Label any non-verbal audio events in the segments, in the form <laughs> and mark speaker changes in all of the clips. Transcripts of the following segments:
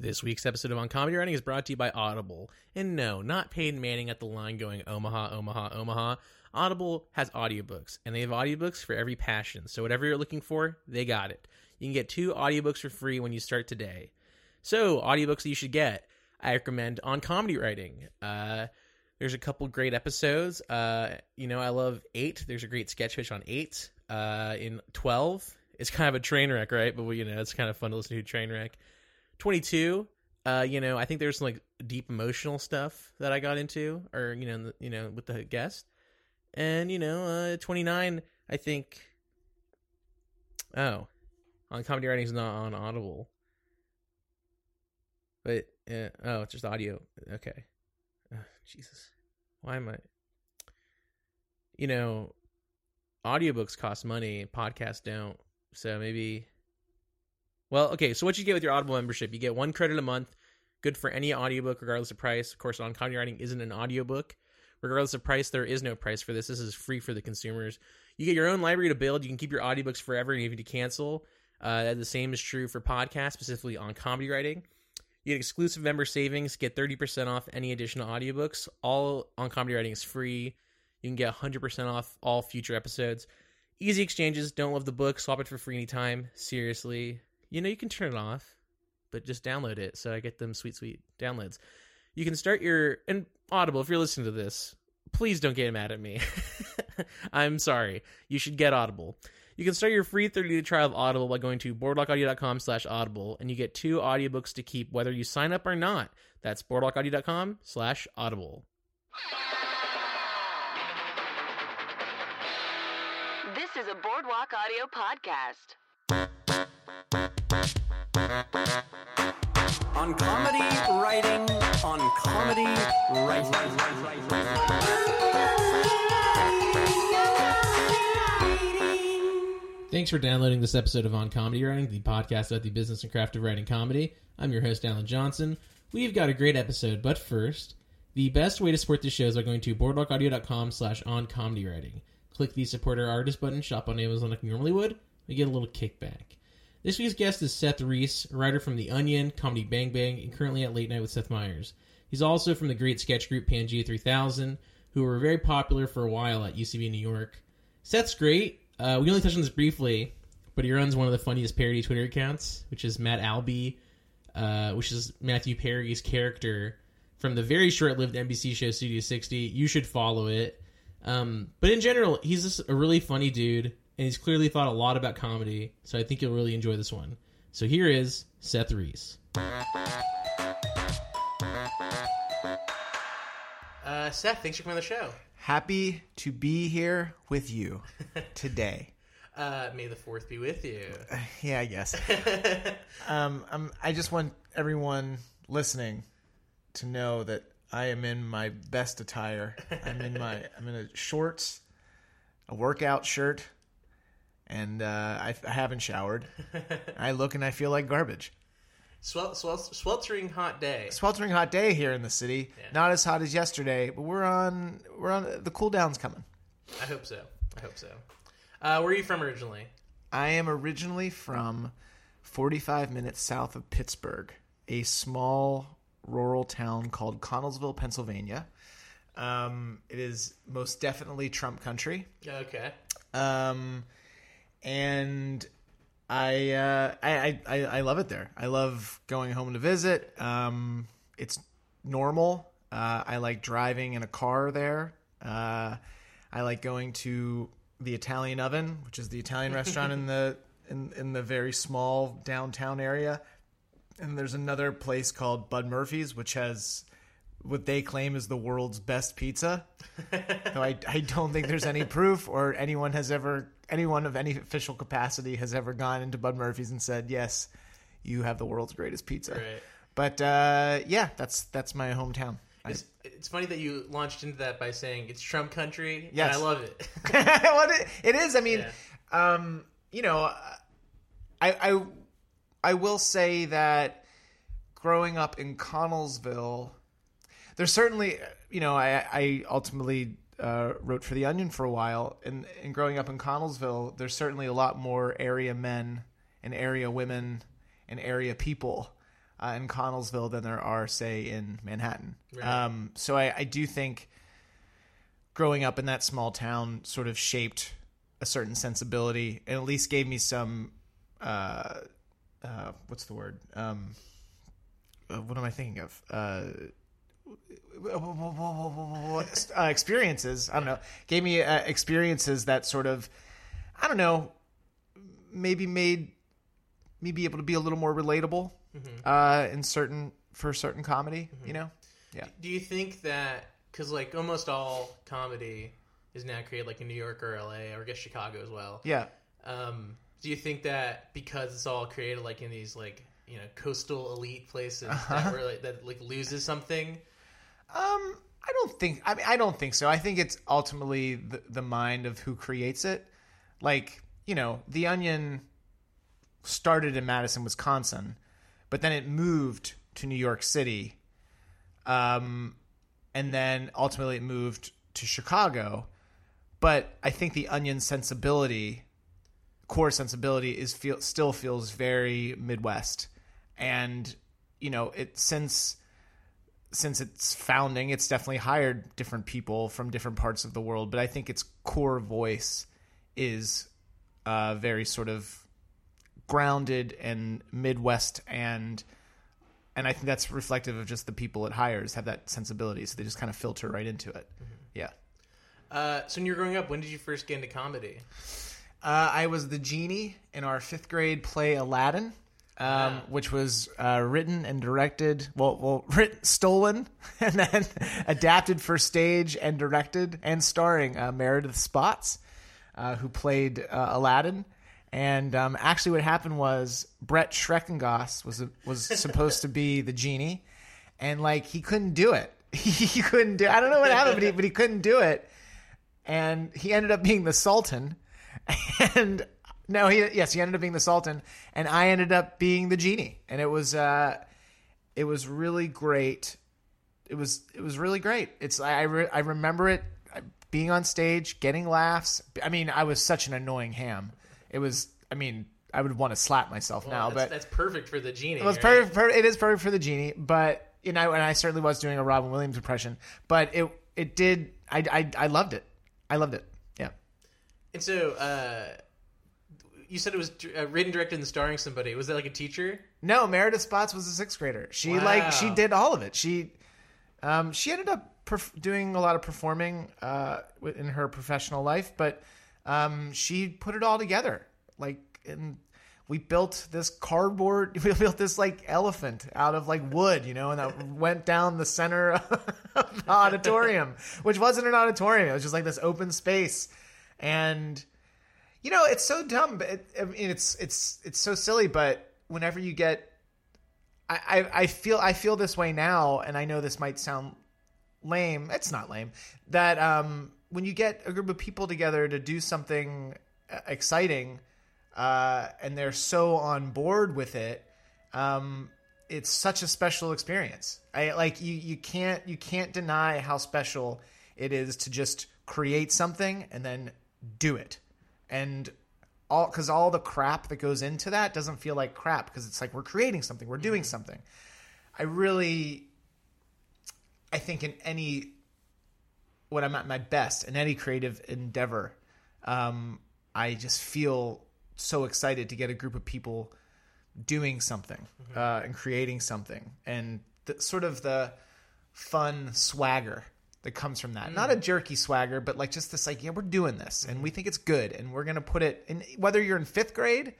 Speaker 1: This week's episode of On Comedy Writing is brought to you by Audible. And no, not Peyton Manning at the line going Omaha, Omaha, Omaha. Audible has audiobooks, and they have audiobooks for every passion. So whatever you're looking for, they got it. You can get two audiobooks for free when you start today. So, audiobooks that you should get. I recommend On Comedy Writing. Uh, there's a couple great episodes. Uh, you know, I love 8. There's a great sketch on 8. Uh, in 12, it's kind of a train wreck, right? But, you know, it's kind of fun to listen to a train wreck. 22 uh you know i think there's some like deep emotional stuff that i got into or you know the, you know with the guest. And you know uh 29 i think oh on comedy writing is not on audible. But uh, oh it's just audio. Okay. Oh, jesus. Why am i you know audiobooks cost money podcasts don't. So maybe well, okay, so what you get with your Audible membership, you get one credit a month, good for any audiobook, regardless of price. Of course, on comedy writing isn't an audiobook. Regardless of price, there is no price for this. This is free for the consumers. You get your own library to build. You can keep your audiobooks forever, and even you cancel. Uh, the same is true for podcasts, specifically on comedy writing. You get exclusive member savings, get 30% off any additional audiobooks. All on comedy writing is free. You can get 100% off all future episodes. Easy exchanges. Don't love the book. Swap it for free anytime. Seriously you know you can turn it off but just download it so i get them sweet sweet downloads. You can start your and audible if you're listening to this please don't get mad at me. <laughs> I'm sorry. You should get audible. You can start your free 30-day trial of audible by going to boardwalkaudio.com slash audible and you get two audiobooks to keep whether you sign up or not. That's boardwalkaudio.com slash audible.
Speaker 2: This is a Boardwalk Audio podcast.
Speaker 3: On comedy writing, on comedy writing.
Speaker 1: Thanks for downloading this episode of On Comedy Writing, the podcast about the business and craft of writing comedy. I'm your host, Alan Johnson. We've got a great episode, but first, the best way to support the show is by going to boardwalkaudio.com slash on comedy writing. Click the support our artist button, shop on Amazon like you normally would, and get a little kickback. This week's guest is Seth Reiss, a writer from The Onion, Comedy Bang Bang, and currently at Late Night with Seth Meyers. He's also from the great sketch group Pangea 3000, who were very popular for a while at UCB New York. Seth's great. Uh, we only touched on this briefly, but he runs one of the funniest parody Twitter accounts, which is Matt Albie, uh, which is Matthew Perry's character from the very short-lived NBC show Studio 60. You should follow it. Um, but in general, he's just a really funny dude, and he's clearly thought a lot about comedy, so I think you'll really enjoy this one. So here is Seth Reiss. Uh, Seth, thanks for coming on the show.
Speaker 4: Happy to be here with you <laughs> today.
Speaker 1: Uh, may the fourth be with you.
Speaker 4: Yeah, I guess. <laughs> um, I'm, I just want everyone listening to know that I am in my best attire. I'm in my I'm in a shorts, a workout shirt, and uh, I, I haven't showered. <laughs> I look and I feel like garbage.
Speaker 1: Swel- swel- sweltering hot day.
Speaker 4: Sweltering hot day here in the city.
Speaker 1: Yeah.
Speaker 4: Not as hot as yesterday, but we're on we're on the cool down's coming.
Speaker 1: I hope so. I hope so. Uh, where are you from originally?
Speaker 4: I am originally from 45 minutes south of Pittsburgh, a small rural town called Connellsville, Pennsylvania. Um, it is most definitely Trump country.
Speaker 1: Okay.
Speaker 4: Um, and I, uh, I, I, I love it there. I love going home to visit. Um, it's normal. Uh, I like driving in a car there. Uh, I like going to the Italian Oven, which is the Italian restaurant in <laughs> the in, in the very small downtown area. And there's another place called Bud Murphy's, which has what they claim is the world's best pizza. <laughs> I, I don't think there's any proof or anyone has ever anyone of any official capacity has ever gone into Bud Murphy's and said, Yes, you have the world's greatest pizza.
Speaker 1: Right.
Speaker 4: But uh, yeah, that's that's my hometown. I-
Speaker 1: It's, it's funny that you launched into that by saying it's Trump country.
Speaker 4: Yes.
Speaker 1: And I love it. <laughs>
Speaker 4: what it, it is. I mean, um, you know, I, I I will say that growing up in Connellsville, there's certainly, you know, I I ultimately uh, wrote for the Onion for a while, and and growing up in Connellsville, there's certainly a lot more area men and area women and area people uh, in Connellsville than there are, say, in Manhattan.
Speaker 1: Right.
Speaker 4: Um, so I, I do think growing up in that small town sort of shaped a certain sensibility and at least gave me some uh, uh, what's the word? Um, uh, what am I thinking of? Uh, experiences. I don't know. Gave me uh, experiences that sort of, I don't know, maybe made me be able to be a little more relatable uh, in certain for certain comedy. You know, yeah.
Speaker 1: Do you think that because like almost all comedy is now created like in New York or LA or I guess Chicago as well?
Speaker 4: Yeah.
Speaker 1: Um, do you think that because it's all created like in these like you know coastal elite places that were like that like loses something?
Speaker 4: Um, I don't think. I mean, I don't think so. I think it's ultimately the, the mind of who creates it. Like you know, The Onion started in Madison, Wisconsin, but then it moved to New York City, um, and then ultimately it moved to Chicago. But I think the Onion sensibility, core sensibility, is feel still feels very Midwest, and you know it since since its founding, it's definitely hired different people from different parts of the world, but I think its core voice is uh, very sort of grounded and Midwest and and I think that's reflective of just the people it hires have that sensibility, so they just kind of filter right into it. Yeah.
Speaker 1: Uh, so when you were growing up, when did you first get into comedy?
Speaker 4: Uh, I was the genie in our fifth grade play Aladdin, um, which was uh, written and directed, well, well, <laughs> written, stolen, <laughs> and then adapted for stage and directed and starring uh, Meredith Spots, uh, who played uh, Aladdin. And um, actually, what happened was Brett Schreckengoss was was <laughs> supposed to be the genie, and like he couldn't do it. he couldn't do. I don't know what happened, but he, but he couldn't do it and he ended up being the Sultan. And no, he yes, he ended up being the Sultan, and I ended up being the genie, and it was uh, it was really great. It was it was really great. It's I I, re- I remember it uh, being on stage, getting laughs. I mean, I was such an annoying ham. It was. I mean, I would want to slap myself now,
Speaker 1: that's,
Speaker 4: but
Speaker 1: that's perfect for the genie.
Speaker 4: it was
Speaker 1: right?
Speaker 4: perfect. Per, it is perfect for the genie, but you know, and I certainly was doing a Robin Williams impression, but it it did. I I, I loved it. I loved it. Yeah.
Speaker 1: And so, uh, you said it was uh, written, directed, and starring somebody. Was that like a teacher?
Speaker 4: No, Meredith Spots was a sixth grader. She
Speaker 1: Wow.
Speaker 4: like she did all of it. She um she ended up perf- doing a lot of performing uh in her professional life, but um she put it all together. Like and we built this cardboard <laughs> we built this like elephant out of like wood, you know, and that <laughs> went down the center <laughs> of the auditorium, which wasn't an auditorium. It was just like this open space. And you know, it's so dumb, it, I mean, it's it's it's so silly. But whenever you get, I, I I feel I feel this way now, and I know this might sound lame. It's not lame. That um, when you get a group of people together to do something uh, exciting, uh, and they're so on board with it, um, it's such a special experience. I like you. You can't you can't deny how special it is to just create something and then do it and all because all the crap that goes into that doesn't feel like crap because it's like we're creating something we're doing something. I really i think in any when i'm at my best in any creative endeavor um, i just feel so excited to get a group of people doing something uh, and creating something. And the, sort of the fun swagger that comes from that. Not a mm. jerky swagger, but like just this like, yeah, we're doing this and mm. we think it's good and we're gonna put it in whether you're in fifth grade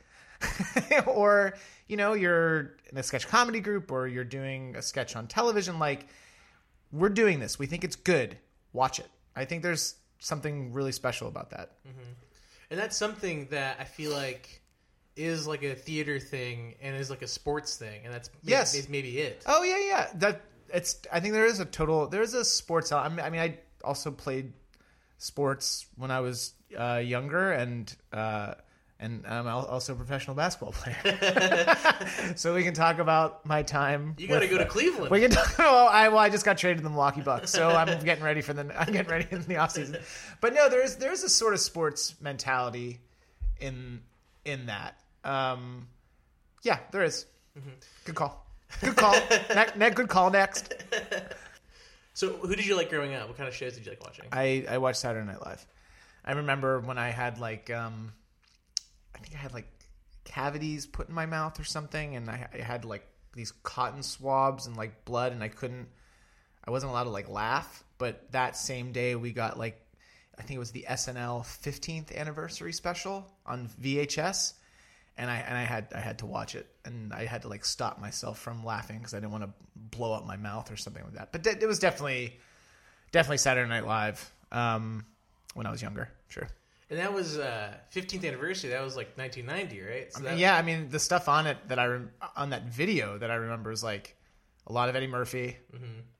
Speaker 4: <laughs> or you know, you're in a sketch comedy group or you're doing a sketch on television, like we're doing this. We think it's good. Watch it. I think there's something really special about that. Mm-hmm.
Speaker 1: And that's something that I feel like is like a theater thing and is like a sports thing, and that's maybe,
Speaker 4: Yes.
Speaker 1: is maybe it.
Speaker 4: Oh yeah, yeah. That it's. I think there is a total. There is a sports. I mean, I, mean, I also played sports when I was uh, younger, and uh, and I'm also a professional basketball <laughs> player. so we can talk about my time.
Speaker 1: You got to go to Cleveland.
Speaker 4: We can talk. <laughs> Well, I well, I just got traded to the Milwaukee Bucks, so I'm getting ready for the. <laughs> I'm getting ready in the off season. But no, there is there is a sort of sports mentality in in that. Um, yeah, there is.
Speaker 1: Mm-hmm.
Speaker 4: Good call. Good call. <laughs> ne- ne- good call. Next,
Speaker 1: So, who did you like growing up? What kind of shows did you like watching?
Speaker 4: I I watched Saturday Night Live. I remember when I had like um, I think I had like cavities put in my mouth or something, and I, I had like these cotton swabs and like blood, and I couldn't. I wasn't allowed to like laugh. But that same day, we got like I think it was the SNL 15th anniversary special on VHS, and I and I had I had to watch it, and I had to like stop myself from laughing because I didn't want to blow up my mouth or something like that. But it was definitely definitely Saturday Night Live um, when I was younger. Sure.
Speaker 1: And that was uh, 15th anniversary. That was like 1990, right? So that,
Speaker 4: yeah, I mean the stuff on it that I rem- on that video that I remember is like a lot of Eddie Murphy.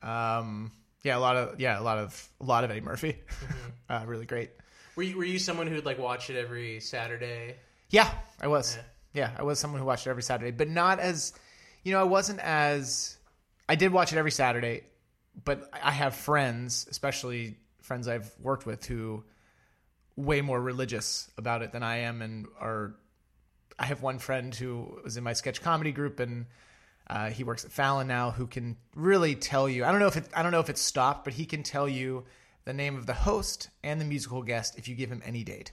Speaker 4: Um, yeah, a lot of yeah, a lot of a lot of Eddie Murphy. <laughs> uh, really great.
Speaker 1: Were you, were you someone who'd like watch it every Saturday?
Speaker 4: Yeah, I was. Yeah. I was someone who watched it every Saturday, but not as you know, I wasn't as I did watch it every Saturday, but I have friends, especially friends I've worked with who way more religious about it than I am and are I have one friend who was in my sketch comedy group and uh, he works at Fallon now who can really tell you I don't know if it I don't know if it's stopped, but he can tell you the name of the host and the musical guest if you give him any date.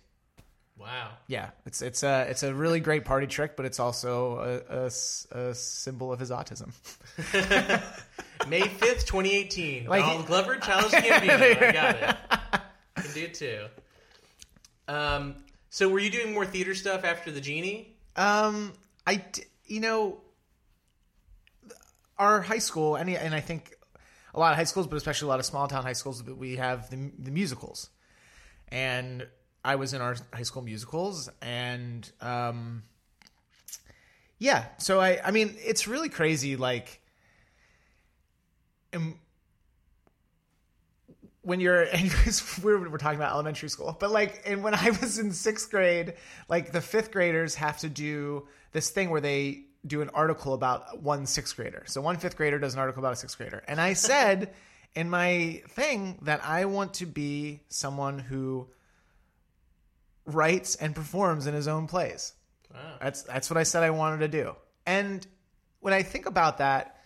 Speaker 1: Wow.
Speaker 4: Yeah, it's it's a it's a really great party trick, but it's also a a symbol of his autism. <laughs>
Speaker 1: May 5th, 2018.
Speaker 4: Like-
Speaker 1: Donald Glover, Childish <laughs> Gambino. I got it. <laughs> Can do it too. Um, so were you doing more theater stuff after the Genie?
Speaker 4: Um, I you know our high school, and and I think a lot of high schools, but especially a lot of small town high schools, we have the the musicals, and I was in our high school musicals, and um, yeah. So I I mean, it's really crazy, like. um, when you're <laughs> anyways we're, we're talking about elementary school but like and when i was in sixth grade like the fifth graders have to do this thing where they do an article about one sixth grader so one fifth grader does an article about a sixth grader and i said in my thing that i want to be someone who writes and performs in his own plays
Speaker 1: Wow.
Speaker 4: that's that's what I said I wanted to do. And when I think about that,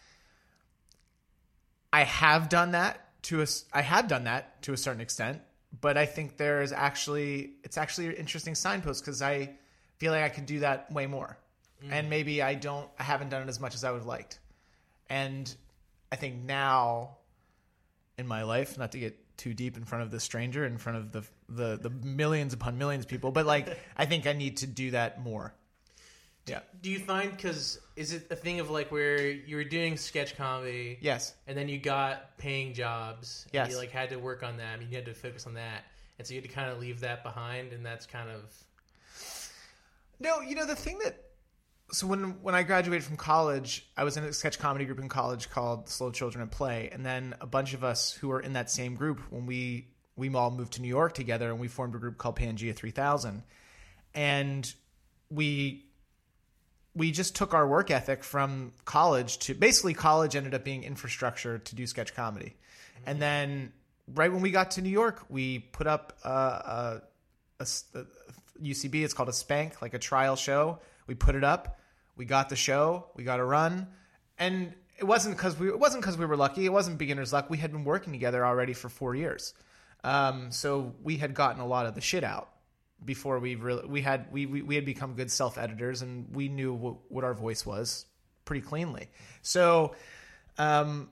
Speaker 4: I have done that to a I have done that to a certain extent, but I think there is actually it's actually an interesting signpost because I feel like I could do that way more, mm. and maybe I don't I haven't done it as much as I would have liked, and I think now in my life, not to get too deep in front of the stranger, in front of the the the millions upon millions of people, but like <laughs> I think I need to do that more. Yeah.
Speaker 1: Do you find because is it a thing of like where you were doing sketch comedy,
Speaker 4: Yes.
Speaker 1: and then you got paying jobs, and
Speaker 4: Yes.
Speaker 1: you like had to work on that, I mean, you had to focus on that, and so you had to kind of leave that behind, and that's kind of
Speaker 4: No, you know the thing that so when when I graduated from college, I was in a sketch comedy group in college called Slow Children at Play, and then a bunch of us who were in that same group when we we all moved to New York together, and we formed a group called Pangea Three Thousand, and we we just took our work ethic from college to basically college ended up being infrastructure to do sketch comedy, mm-hmm. and then right when we got to New York, we put up a a, a, a UCB. It's called a spank, like a trial show. We put it up. We got the show. We got a run, and it wasn't because we it wasn't because we were lucky. It wasn't beginner's luck. We had been working together already for four years, um, so we had gotten a lot of the shit out before we really we had we we, we had become good self editors and we knew what, what our voice was pretty cleanly. So. Um,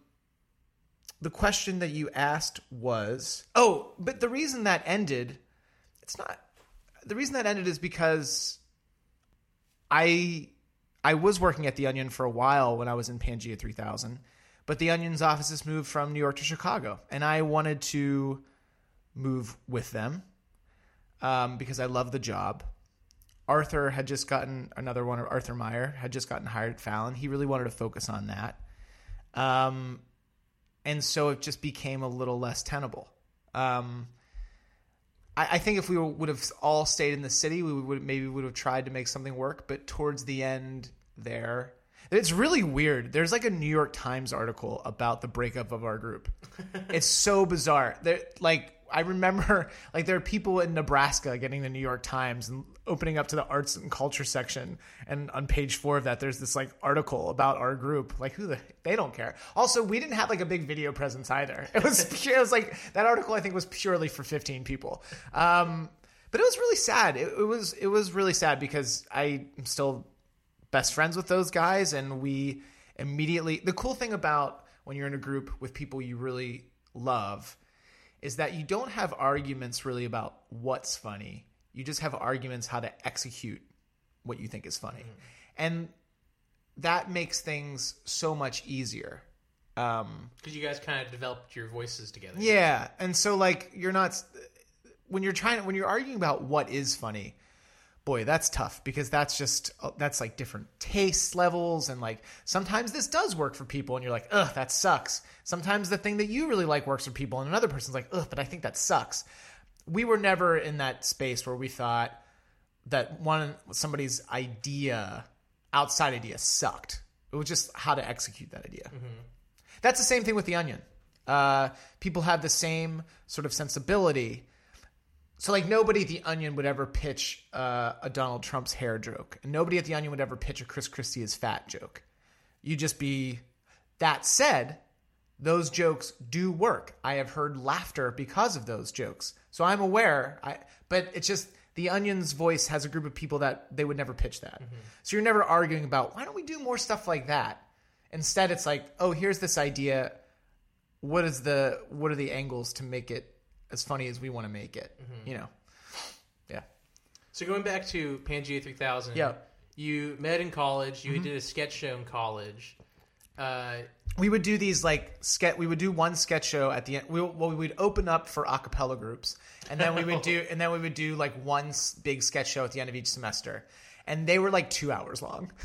Speaker 4: the question that you asked was oh but the reason that ended it's not the reason that ended is because i i was working at the onion for a while when i was in pangea 3000 but the onion's offices moved from new york to chicago and i wanted to move with them um, because i love the job. Arthur had just gotten another one arthur meyer had just gotten hired at fallon. He really wanted to focus on that. Um, and so it just became a little less tenable. Um, I, I think if we were, would have all stayed in the city, we would maybe would have tried to make something work. But towards the end, there, it's really weird. There's like a New York Times article about the breakup of our group. <laughs> it's so bizarre. There, like I remember <laughs> like there are people in Nebraska getting the New York Times and opening up to the arts and culture section, and on page four of that, there's this like article about our group. Like who the they don't care. Also, we didn't have like a big video presence either. <laughs> It was <laughs> it was like that article I think was purely for 15 people. Um, but it was really sad. It, it was it was really sad because I am still best friends with those guys, and we immediately. The cool thing about when you're in a group with people you really love is that you don't have arguments really about what's funny. You just have arguments how to execute what you think is funny. And that makes things so much easier. Um,
Speaker 1: Because you guys kind of developed your voices together.
Speaker 4: yeah, and so like you're not when you're trying when you're arguing about what is funny. Boy, that's tough because that's just that's like different taste levels and like sometimes this does work for people and you're like, "Ugh, that sucks." Sometimes the thing that you really like works for people and another person's like, "Ugh, but I think that sucks." We were never in that space where we thought that one somebody's idea outside idea sucked. It was just how to execute that idea. That's the same thing with the onion. Uh, people have the same sort of sensibility. So, like, nobody at the Onion would ever pitch uh, a Donald Trump's hair joke, and nobody at the Onion would ever pitch a Chris Christie is fat joke. You'd just be. That said, those jokes do work. I have heard laughter because of those jokes, so I'm aware. I, but it's just the Onion's voice has a group of people that they would never pitch that. So you're never arguing about why don't we do more stuff like that. Instead, it's like, oh, here's this idea. What is the what are the angles to make it as funny as we want to make it? You know, yeah,
Speaker 1: So going back to Pangea 3000,
Speaker 4: Yeah.
Speaker 1: you met in college. You did a sketch show in college. Uh,
Speaker 4: we would do these like sketch. We would do one sketch show at the end. We, well, we would open up for a cappella groups, and then we would do, <laughs> and then we would do like one big sketch show at the end of each semester, and they were like two hours long. <laughs>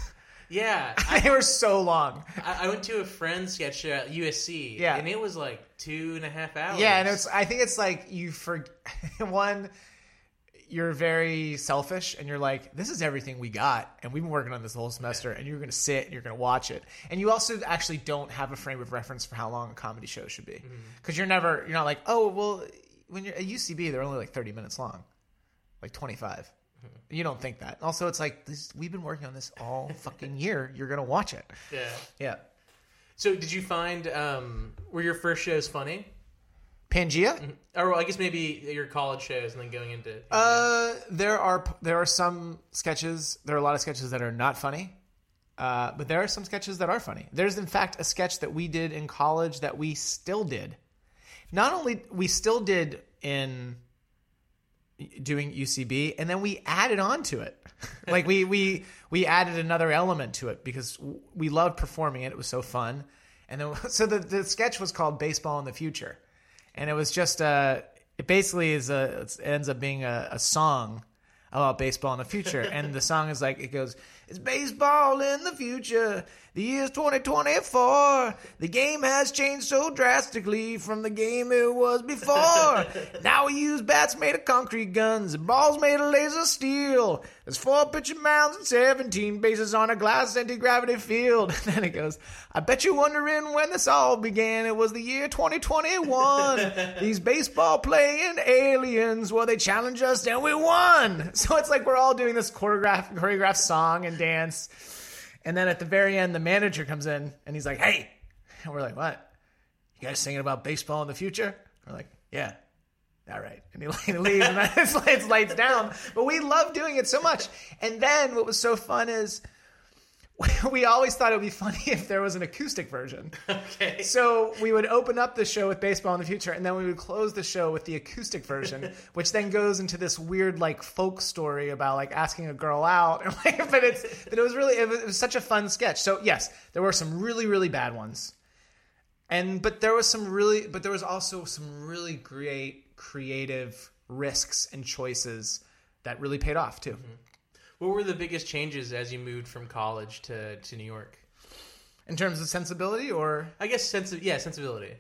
Speaker 1: yeah, <laughs> I,
Speaker 4: they were so long.
Speaker 1: I I went to a friend's sketch show at USC.
Speaker 4: Yeah.
Speaker 1: and it was like two and a half hours.
Speaker 4: Yeah, and it's. I think it's like you for <laughs> one. You're very selfish, and you're like, "This is everything we got, and we've been working on this the whole semester." And you're going to sit and you're going to watch it, and you also actually don't have a frame of reference for how long a comedy show should be, mm-hmm. because you're never, you're not like, "Oh, well, when you're at UCB, they're only like 30 minutes long, like 25." You don't think that. Also, it's like this, we've been working on this all <laughs> fucking year. You're going to watch it.
Speaker 1: yeah.
Speaker 4: Yeah.
Speaker 1: So did you find um, were your first shows funny?
Speaker 4: Pangea.
Speaker 1: Or well, I guess maybe your college shows and then going into
Speaker 4: Uh, there are there are some sketches. There are a lot of sketches that are not funny, uh, but there are some sketches that are funny. There's in fact a sketch that we did in college that we still did. Not only we still did in doing UCB, and then we added on to it. <laughs> like we we we added another element to it because we loved performing it. It was so fun. And then <laughs> so the the sketch was called Baseball in the Future, and it was just uh it basically is a it ends up being a, a song about baseball in the future, and the song is like it goes. It's baseball in the future. The year's 2024. The game has changed so drastically from the game it was before. <laughs> now we use bats made of concrete guns and balls made of laser steel. There's four pitching mounds and 17 bases on a glass anti-gravity field. <laughs> And then it goes, I bet you're wondering when this all began. It was the year 2021. <laughs> These baseball playing aliens, well, they challenged us and we won. So it's like we're all doing this choreographed, choreographed song and dance. And then at the very end, the manager comes in and he's like, hey. And we're like, what? You guys singing about baseball in the future? We're like, yeah. All right. And he like, <laughs> leaves and it's lights down. But we love doing it so much. And then what was so fun is <laughs> we always thought it would be funny <laughs> if there was an acoustic version.
Speaker 1: Okay.
Speaker 4: So we would open up the show with baseball in the future, and then we would close the show with the acoustic version, <laughs> which then goes into this weird like folk story about like asking a girl out. And, like, but it's but it was really it was, it was such a fun sketch. So yes, there were some really really bad ones, and but there was some really but there was also some really great creative risks and choices that really paid off too. Mm-hmm.
Speaker 1: What were the biggest changes as you moved from college to, to New York?
Speaker 4: In terms of sensibility, or
Speaker 1: I guess sense of, yeah sensibility.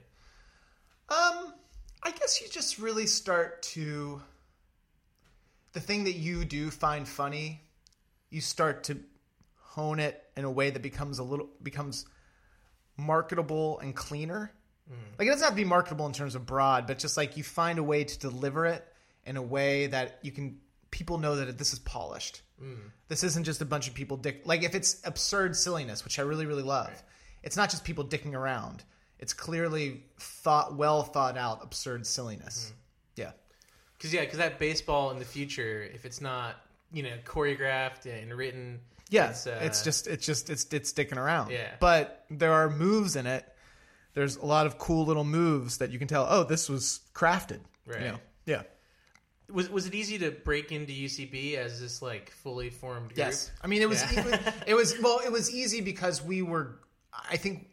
Speaker 4: Um, I guess you just really start to the thing that you do find funny, you start to hone it in a way that becomes a little becomes marketable and cleaner. Like it doesn't have to be marketable in terms of broad, but just like you find a way to deliver it in a way that you can people know that this is polished. This isn't just a bunch of people dick like if it's absurd silliness, which I really really love. It's not just people dicking around. It's clearly thought well thought out absurd silliness. Yeah.
Speaker 1: Because yeah, because that baseball in the future, if it's not you know choreographed and written,
Speaker 4: Yeah,
Speaker 1: it's,
Speaker 4: it's,
Speaker 1: uh,
Speaker 4: just it's just it's it's sticking around.
Speaker 1: Yeah.
Speaker 4: but there are moves in it. There's a lot of cool little moves that you can tell. Oh, this was crafted.
Speaker 1: Right.
Speaker 4: You know? Yeah.
Speaker 1: Was was it easy to break into UCB as this like fully formed group?
Speaker 4: Yes. I mean, it was,
Speaker 1: Yeah.
Speaker 4: it was <laughs> it was well, it was easy because we were. I think,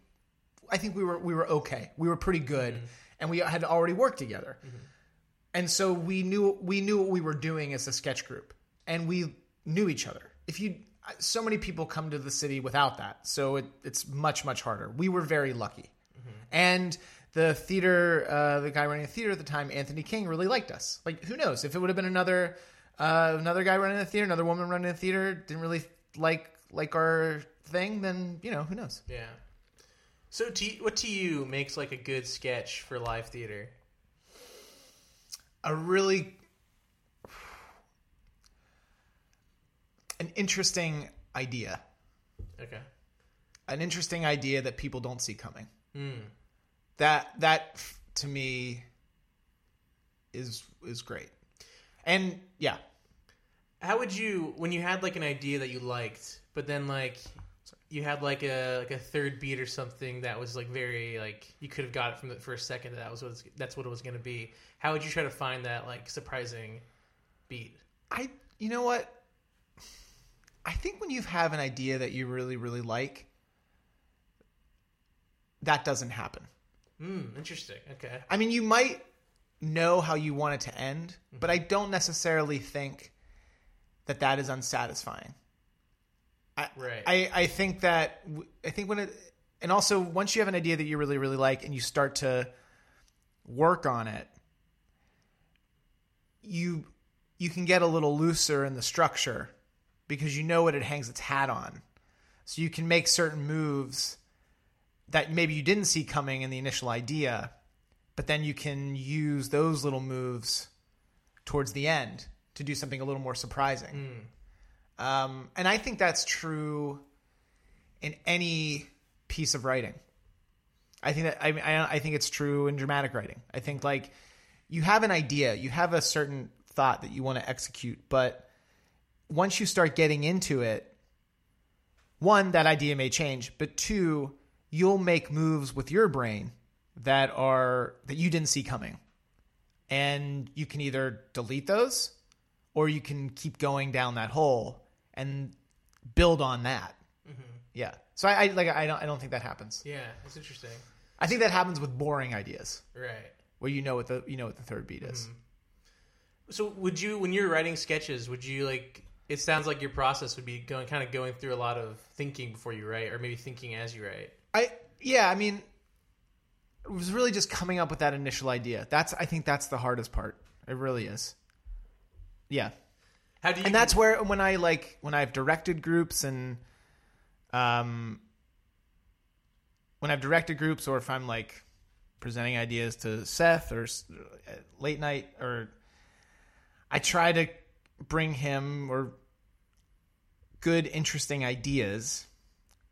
Speaker 4: I think we were we were okay. We were pretty good, mm-hmm. and we had already worked together, mm-hmm. and so we knew we knew what we were doing as a sketch group, and we knew each other. If you, so many people come to the city without that, so it, it's much much harder. We were very lucky, mm-hmm. and. The theater, uh, the guy running the theater at the time, Anthony King, really liked us. Like, who knows if it would have been another, uh, another guy running the theater, another woman running the theater, didn't really like like our thing, then you know who knows.
Speaker 1: Yeah. So, to, what to you makes like a good sketch for live theater?
Speaker 4: A really an interesting idea,
Speaker 1: Okay.
Speaker 4: an interesting idea that people don't see coming.
Speaker 1: Hmm.
Speaker 4: That that to me is is great, and yeah,
Speaker 1: How would you when you had like an idea that you liked, but then like you had like a like a third beat or something that was like very like you could have got it from the first second that, that was what it's, that's what it was going to be. How would you try to find that like surprising beat?
Speaker 4: I you know what? I think when you have an idea that you really really like, that doesn't happen.
Speaker 1: Hmm. Interesting. Okay.
Speaker 4: I mean, you might know how you want it to end, but I don't necessarily think that that is unsatisfying. I,
Speaker 1: Right.
Speaker 4: I, I think that I think when it and also once you have an idea that you really really like and you start to work on it, you you can get a little looser in the structure because you know what it hangs its hat on. So you can make certain moves that maybe you didn't see coming in the initial idea, but then you can use those little moves towards the end to do something a little more surprising. Um, and I think that's true in any piece of writing. I think that I, I I think it's true in dramatic writing. I think like you have an idea, you have a certain thought that you want to execute, but once you start getting into it, one that idea may change, but two, you'll make moves with your brain that are that you didn't see coming. And you can either delete those or you can keep going down that hole and build on that. Mm-hmm. Yeah. So I, I like I don't I don't think that happens.
Speaker 1: Yeah, that's interesting.
Speaker 4: I think that happens with boring ideas
Speaker 1: Right.
Speaker 4: where you know what the you know what the third beat is. Mm-hmm.
Speaker 1: So would you when you're writing sketches, would you like it sounds like your process would be going kind of going through a lot of thinking before you write or maybe thinking as you write.
Speaker 4: I yeah, I mean it was really just coming up with that initial idea. That's I think that's the hardest part. It really is. Yeah.
Speaker 1: How do you
Speaker 4: and that's where when I like when I've directed groups and um when I've directed groups or if I'm like presenting ideas to Seth or late night or I try to bring him or good interesting ideas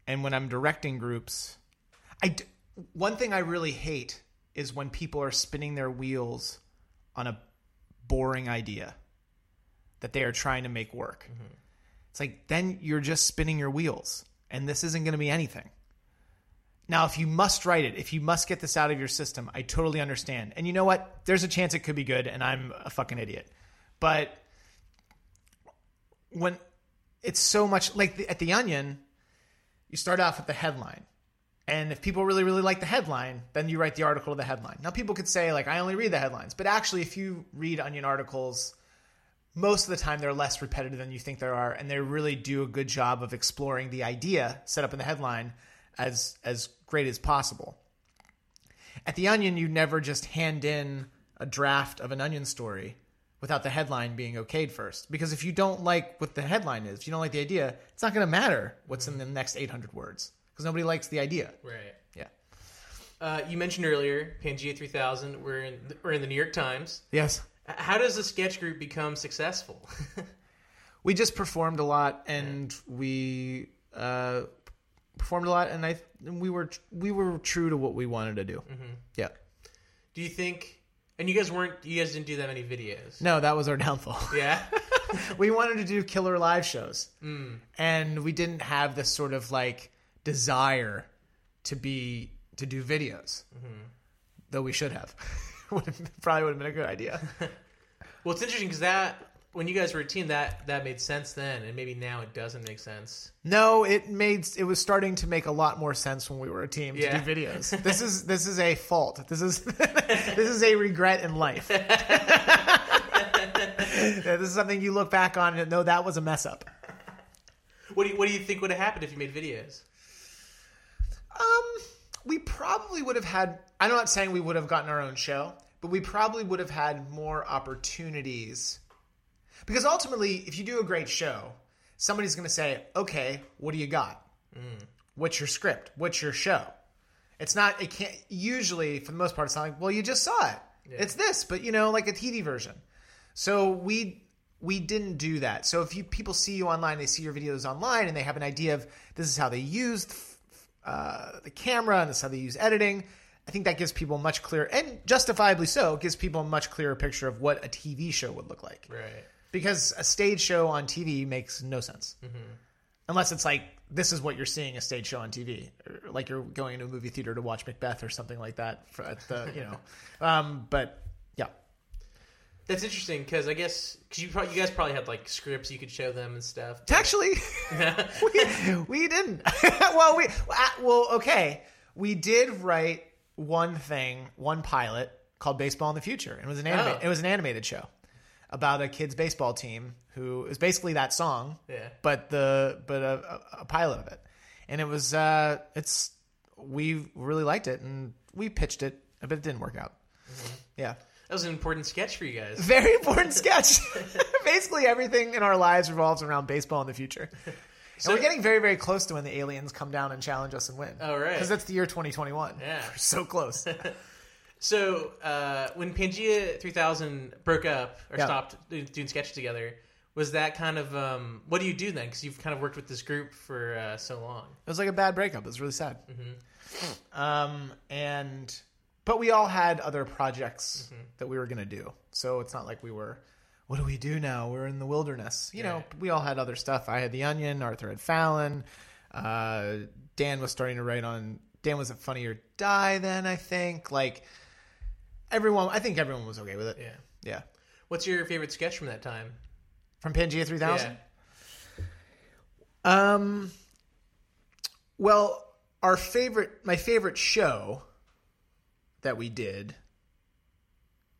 Speaker 4: and when I'm directing groups I d- one thing I really hate is when people are spinning their wheels on a boring idea that they are trying to make work. Mm-hmm. It's like then you're just spinning your wheels and this isn't going to be anything. Now, if you must write it, if you must get this out of your system, I totally understand. And you know what? There's a chance it could be good and I'm a fucking idiot. But when it's so much like the, at the Onion, you start off with the headline. And if people really, really like the headline, then you write the article to the headline. Now, people could say, like, I only read the headlines. But actually, if you read Onion articles, most of the time they're less repetitive than you think they are. And they really do a good job of exploring the idea set up in the headline as, as great as possible. At the Onion, you never just hand in a draft of an Onion story without the headline being okayed first. Because if you don't like what the headline is, if you don't like the idea, it's not going to matter what's in the next 800 words because nobody likes the idea.
Speaker 1: right.
Speaker 4: Yeah.
Speaker 1: Uh, you mentioned earlier Pangea 3000. We're in we're in the New York Times.
Speaker 4: Yes.
Speaker 1: How does a sketch group become successful? <laughs>
Speaker 4: we just performed a lot and we uh, performed a lot and I and we were we were true to what we wanted to do. Yeah.
Speaker 1: do you think? And you guys weren't. You guys didn't do that many videos.
Speaker 4: No, that was our downfall.
Speaker 1: Yeah. <laughs>
Speaker 4: we wanted to do killer live shows, mm. and we didn't have this sort of like desire to be to do videos, mm-hmm. though we should have. <laughs> Would have- Probably would have been a good idea. <laughs>
Speaker 1: well, it's interesting because that when you guys were a team, that that made sense then, and maybe now it doesn't make sense.
Speaker 4: No, it made it was starting to make a lot more sense when we were a team
Speaker 1: Yeah.
Speaker 4: to do videos. <laughs> This is this is a fault. This is <laughs> this is a regret in life. <laughs> this is something you look back on and know that was a mess up.
Speaker 1: What do you What do you think would have happened if you made videos?
Speaker 4: Um, we probably would have had. I'm not saying we would have gotten our own show, but we probably would have had more opportunities. Because ultimately, if you do a great show, somebody's going to say, "Okay, what do you got? What's your script? What's your show?" It's not. It can't. Usually, for the most part, it's not like, "Well, you just saw it. It's this," but you know, like a TV version. So we we didn't do that. So if you people see you online, they see your videos online, and they have an idea of this is how they used uh, the camera and this is how they use editing. I think that gives people much clearer, and justifiably so, gives people a much clearer picture of what a TV show would look like.
Speaker 1: Right.
Speaker 4: Because a stage show on TV makes no sense, unless it's like this is what you're seeing a stage show on TV, or like you're going into a movie theater to watch Macbeth or something like that. For at the you know, <laughs> um, but yeah,
Speaker 1: That's interesting because I guess because you probably, you guys probably had like scripts you could show them and stuff. <laughs>
Speaker 4: Actually, <laughs> we, we didn't. well, we uh, well okay. We did write one thing, one pilot called Baseball in the Future. It was an anima-
Speaker 1: Oh.
Speaker 4: it was an animated show about a kids baseball team who is basically that song,
Speaker 1: Yeah.
Speaker 4: but the but a, a, pilot of it, and it was uh it's we really liked it and we pitched it, but it didn't work out. Yeah.
Speaker 1: That was an important sketch for you guys.
Speaker 4: Very important sketch. <laughs> <laughs> Basically, everything in our lives revolves around baseball in the future. <laughs> and we're getting very, very close to when the aliens come down and challenge us and win.
Speaker 1: Oh, right.
Speaker 4: Because that's the year 2021.
Speaker 1: Yeah.
Speaker 4: We're so close.
Speaker 1: So uh, when Pangea 3000 broke up or
Speaker 4: Yeah.
Speaker 1: stopped doing sketches together, was that kind of um, what do you do then? Because you've kind of worked with this group for uh, so long.
Speaker 4: It was like a bad breakup. It was really sad. Um, and but we all had other projects that we were gonna do, so it's not like we were. What do we do now? We're in the wilderness. You know, we all had other stuff. I had the Onion. Arthur had Fallon. Uh, Dan was starting to write on. Dan was at Funny or Die then. I think like everyone. I think everyone was okay with it.
Speaker 1: Yeah.
Speaker 4: Yeah.
Speaker 1: What's your favorite sketch from that time?
Speaker 4: From Pangea 3000.
Speaker 1: Yeah.
Speaker 4: Um. Well, our favorite, my favorite show that we did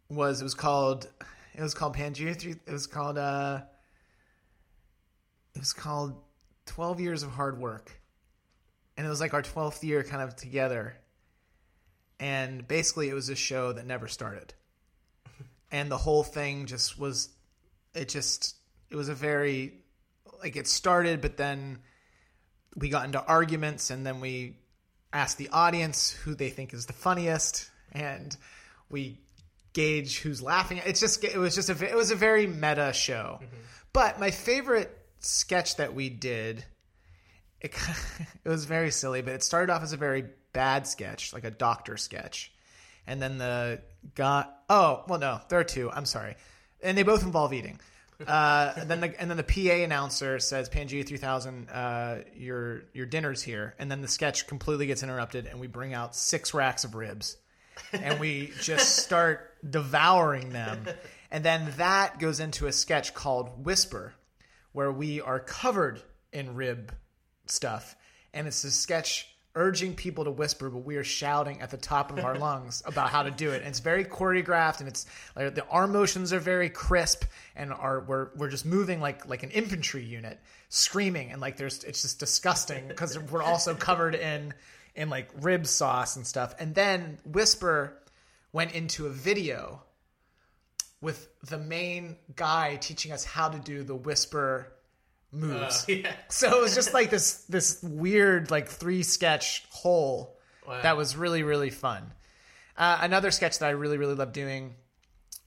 Speaker 4: was it was called it was called Pangea three. It was called uh. It was called Twelve Years of Hard Work, and it was like our twelfth year kind of together. And basically, it was a show that never started, and the whole thing just was. It just it was a very like it started, but then we got into arguments, and then we asked the audience who they think is the funniest, and we gauge who's laughing. It's just it was just a it was a very meta show. Mm-hmm. But my favorite sketch that we did, it <laughs> it was very silly, but it started off as a very bad sketch, like a doctor sketch, and then the guy. Oh well, no, there are two. I'm sorry, and they both involve eating. Uh, and then the and then the PA announcer says, "Pangea 3000, uh, your your dinner's here." And then the sketch completely gets interrupted, and we bring out six racks of ribs, and we just start devouring them. And then that goes into a sketch called Whisper, where we are covered in rib stuff, and it's a sketch urging people to whisper, but we are shouting at the top of our <laughs> lungs about how to do it. And it's very choreographed, and it's like the arm motions are very crisp, and are we're we're just moving like like an infantry unit, screaming, and like there's it's just disgusting because we're also covered in in like rib sauce and stuff. And then Whisper went into a video with the main guy teaching us how to do the whisper moves. <laughs>
Speaker 1: yeah.
Speaker 4: So it was just like this this weird like three sketch hole
Speaker 1: Wow.
Speaker 4: That was really really fun. Uh, another sketch that I really really loved doing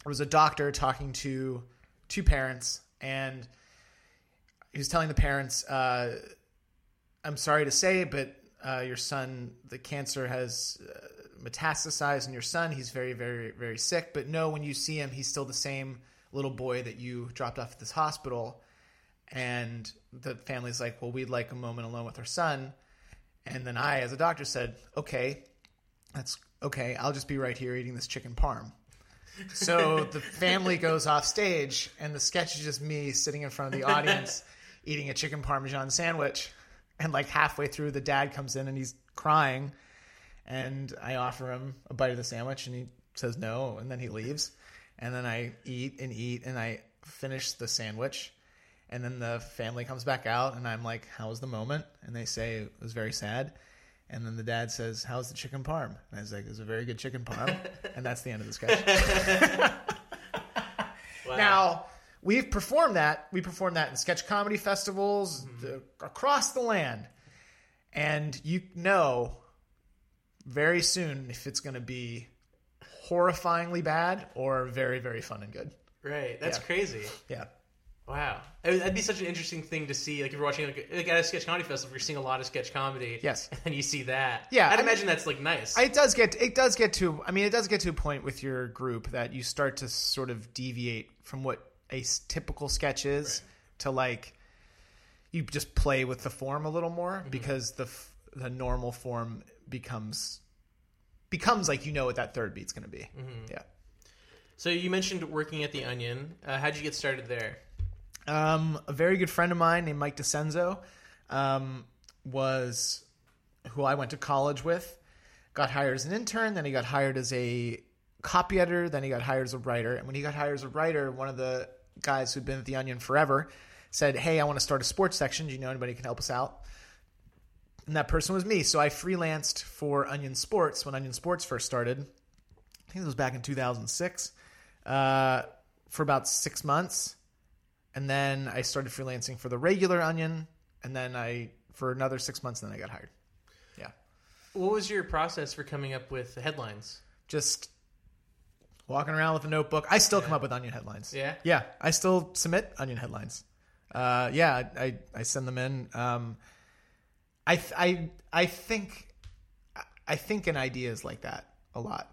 Speaker 4: was a doctor talking to two parents, and he was telling the parents, uh, "I'm sorry to say, but uh, your son, the cancer has uh, metastasized in your son. He's very very very sick. But no, when you see him, he's still the same little boy that you dropped off at this hospital." And the family's like, "Well, we'd like a moment alone with our son." And then I, as a doctor, said, "Okay, that's okay. I'll just be right here eating this chicken parm." So the family goes off stage, and the sketch is just me sitting in front of the audience <laughs> eating a chicken parmesan sandwich. And like halfway through, the dad comes in and he's crying, and I offer him a bite of the sandwich, and he says no, and then he leaves. And then I eat and eat, and I finish the sandwich. And then the family comes back out, and I'm like, "How was the moment?" And they say it was very sad. And then the dad says, "How's the chicken parm?" And I was like, "It was a very good chicken parm." <laughs> and that's the end of the sketch. <laughs>
Speaker 1: Wow.
Speaker 4: Now we've performed that. We performed that in sketch comedy festivals mm-hmm. the, across the land, and you know very soon if it's going to be horrifyingly bad or very very fun and good.
Speaker 1: right, that's
Speaker 4: Yeah.
Speaker 1: crazy.
Speaker 4: Yeah.
Speaker 1: Wow, would- that'd be such an interesting thing to see. Like if you're watching like, like at a sketch comedy festival, you're seeing a lot of sketch comedy.
Speaker 4: Yes. <laughs>
Speaker 1: and you see that.
Speaker 4: Yeah,
Speaker 1: I'd
Speaker 4: I
Speaker 1: imagine that's like nice.
Speaker 4: It does get it does get to I mean it does get to a point with your group that you start to sort of deviate from what a typical sketch is to like you just play with the form a little more because the the normal form becomes becomes like you know what that third beat's going to be. Yeah.
Speaker 1: so you mentioned working at the Onion. Uh, how'd you get started there?
Speaker 4: Um, a very good friend of mine named Mike DiCenzo um, was who I went to college with. Got hired as an intern, then he got hired as a copy editor, then he got hired as a writer. And when he got hired as a writer, one of the guys who'd been at the Onion forever said, "Hey, I want to start a sports section. Do you know anybody who can help us out?" And that person was me. So I freelanced for Onion Sports when Onion Sports first started. I think it was back in 2006 uh, for about six months and then I started freelancing for the regular Onion, and then I for another six months, and then I got hired. Yeah,
Speaker 1: What was your process for coming up with the headlines?
Speaker 4: just walking around with a notebook. I still come up with Onion headlines.
Speaker 1: Yeah?
Speaker 4: yeah, I still submit Onion headlines. Uh, yeah, I I send them in. Um, I th- I I think I think in ideas like that a lot.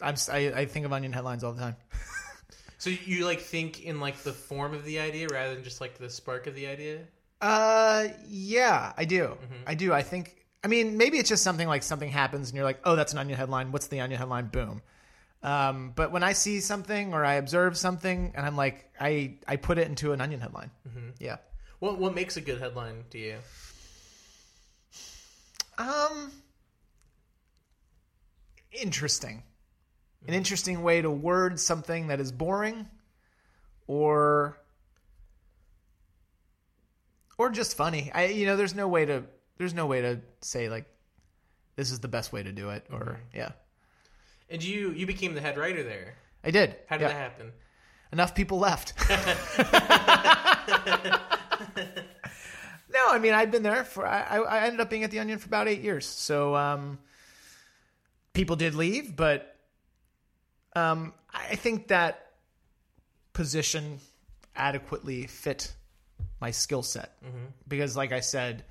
Speaker 4: I'm I, I think of Onion headlines all the time. <laughs>
Speaker 1: So you like think in like the form of the idea rather than just like the spark of the idea?
Speaker 4: Uh, yeah, I do. I do. I think. I mean, maybe it's just something like something happens and you're like, oh, that's an onion headline. What's the onion headline? Boom. Um, but when I see something or I observe something and I'm like, I I put it into an onion headline. Yeah.
Speaker 1: What what makes a good headline to you?
Speaker 4: Um, interesting. An interesting way to word something that is boring, or or just funny. I you know, there's no way to there's no way to say like this is the best way to do it, or yeah.
Speaker 1: And you you became the head writer there.
Speaker 4: I did.
Speaker 1: How did
Speaker 4: Yeah.
Speaker 1: that happen?
Speaker 4: enough people left. <laughs> <laughs> no, I mean I'd been there for. I, I I ended up being at the Onion for about eight years. So um, people did leave, but um, I think that position adequately fit my skill set. Because, like I said,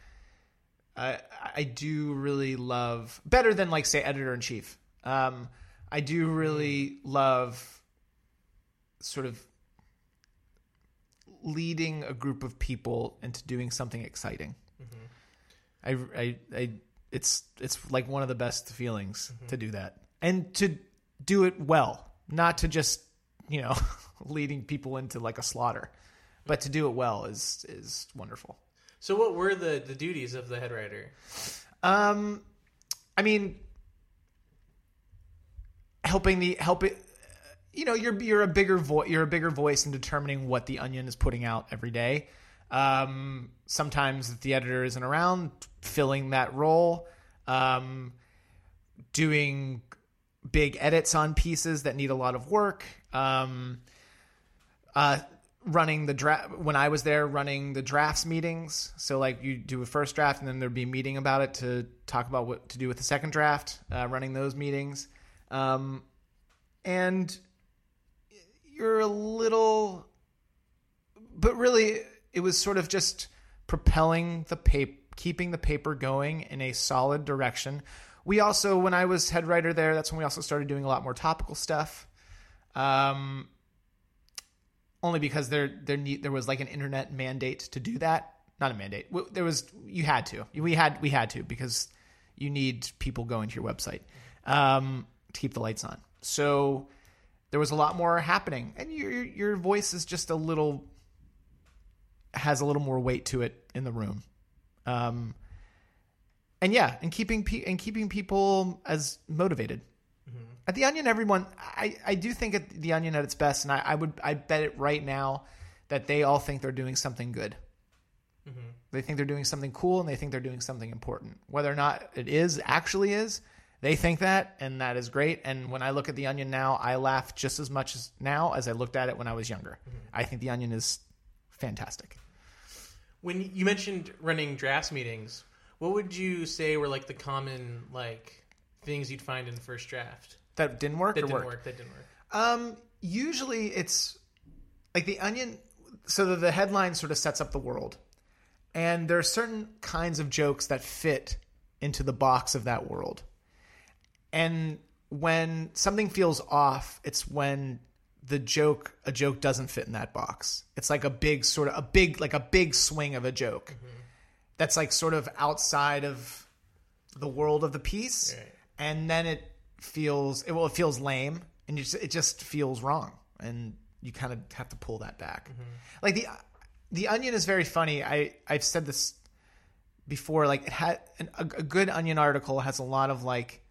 Speaker 4: I I do really love better than like say editor in chief. Um, I do really love sort of leading a group of people into doing something exciting. I, I, I, it's it's like one of the best feelings to do that. And to do it well, not to just you know <laughs> leading people into like a slaughter, but to do it well is is wonderful.
Speaker 1: So what were the the duties of the head writer?
Speaker 4: Um, I mean, helping the helping. You know, you're you're a bigger voice. You're a bigger voice in determining what the Onion is putting out every day. Um, sometimes if the editor isn't around, filling that role, um, doing big edits on pieces that need a lot of work. Um, uh, running the draft when I was there running the drafts meetings. So like you do a first draft and then there'd be a meeting about it to talk about what to do with the second draft. Uh, running those meetings, um, and you're a little, but really it was sort of just propelling the paper, keeping the paper going in a solid direction. We also, when I was head writer there, that's when we also started doing a lot more topical stuff. Um, only because there there need, there was like an internet mandate to do that. Not a mandate. There was you had to. We had we had to because you need people going to your website um, to keep the lights on. So there was a lot more happening, and your your- voice is just a little has a little more weight to it in the room. Um, and yeah, and keeping pe- and keeping people as motivated. Mm-hmm. At the Onion, everyone, I, I do think at the Onion at its best, and I, I would I bet it right now that they all think they're doing something good. Mm-hmm. They think they're doing something cool, and they think they're doing something important. Whether or not it is actually is, they think that, and that is great. And when I look at the Onion now, I laugh just as much as now as I looked at it when I was younger. Mm-hmm. I think the Onion is fantastic.
Speaker 1: When you mentioned running drafts meetings, what would you say were like the common like things you'd find in the first draft
Speaker 4: That didn't work.
Speaker 1: that didn't
Speaker 4: worked?
Speaker 1: work? That didn't work.
Speaker 4: Um, usually it's like the onion. So the, the headline sort of sets up the world, and there are certain kinds of jokes that fit into the box of that world. And when something feels off, it's when the joke a joke doesn't fit in that box. It's like a big sort of a big like a big swing of a joke that's like sort of outside of the world of the piece,
Speaker 1: Right.
Speaker 4: and then it feels it well it feels lame, and you just, it just feels wrong, and you kind of have to pull that back. Mm-hmm. Like the the onion is very funny. I I've said this before. Like it had an, a, a good onion article has a lot of like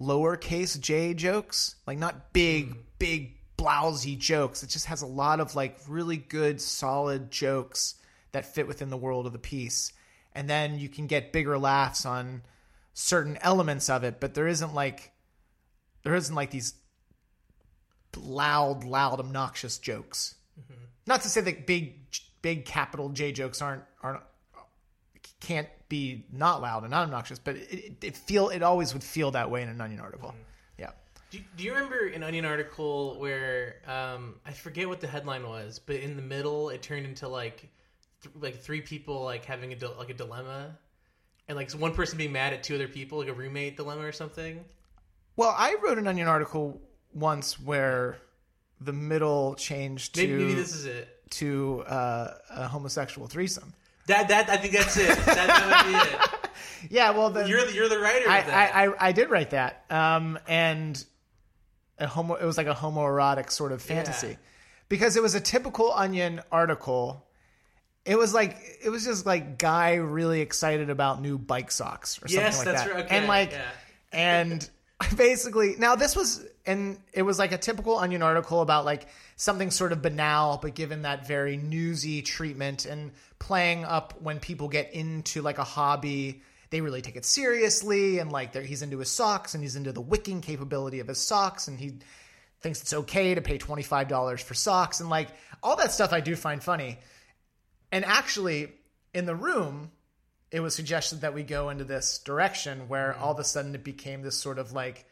Speaker 4: lowercase j jokes, like not big mm. big blousy jokes. It just has a lot of like really good solid jokes that fit within the world of the piece. And then you can get bigger laughs on certain elements of it, but there isn't like there isn't like these loud, loud, obnoxious jokes. Not to say that big, big capital J jokes aren't aren't can't be not loud and not obnoxious, but it, it, feel it always would feel that way in an Onion article. Yeah.
Speaker 1: Do, do you remember an Onion article where um, I forget what the headline was, but in the middle it turned into like th- like three people like having a dil- like a dilemma, and like one person being mad at two other people, like a roommate dilemma or something.
Speaker 4: Well, I wrote an Onion article once where the middle changed to
Speaker 1: Maybe, maybe this is it.
Speaker 4: to uh, a homosexual threesome.
Speaker 1: That that I think that's it. That, that would be it. <laughs>
Speaker 4: Yeah, well, the,
Speaker 1: You're the, you're the writer of
Speaker 4: I,
Speaker 1: that.
Speaker 4: I, I, I did write that. Um, and a homo, it was like a homoerotic sort of fantasy because it was a typical Onion article. It was like it was just like guy really excited about new bike socks or something
Speaker 1: Yes,
Speaker 4: like
Speaker 1: that's
Speaker 4: that.
Speaker 1: right. Okay,
Speaker 4: and like
Speaker 1: yeah.
Speaker 4: and <laughs> basically now this was and it was like a typical onion article about like something sort of banal but given that very newsy treatment and playing up when people get into like a hobby they really take it seriously and like they're- he's into his socks and he's into the wicking capability of his socks and he thinks it's okay to pay $25 for socks and like all that stuff I do find funny and actually in the room it was suggested that we go into this direction where mm-hmm. all of a sudden it became this sort of like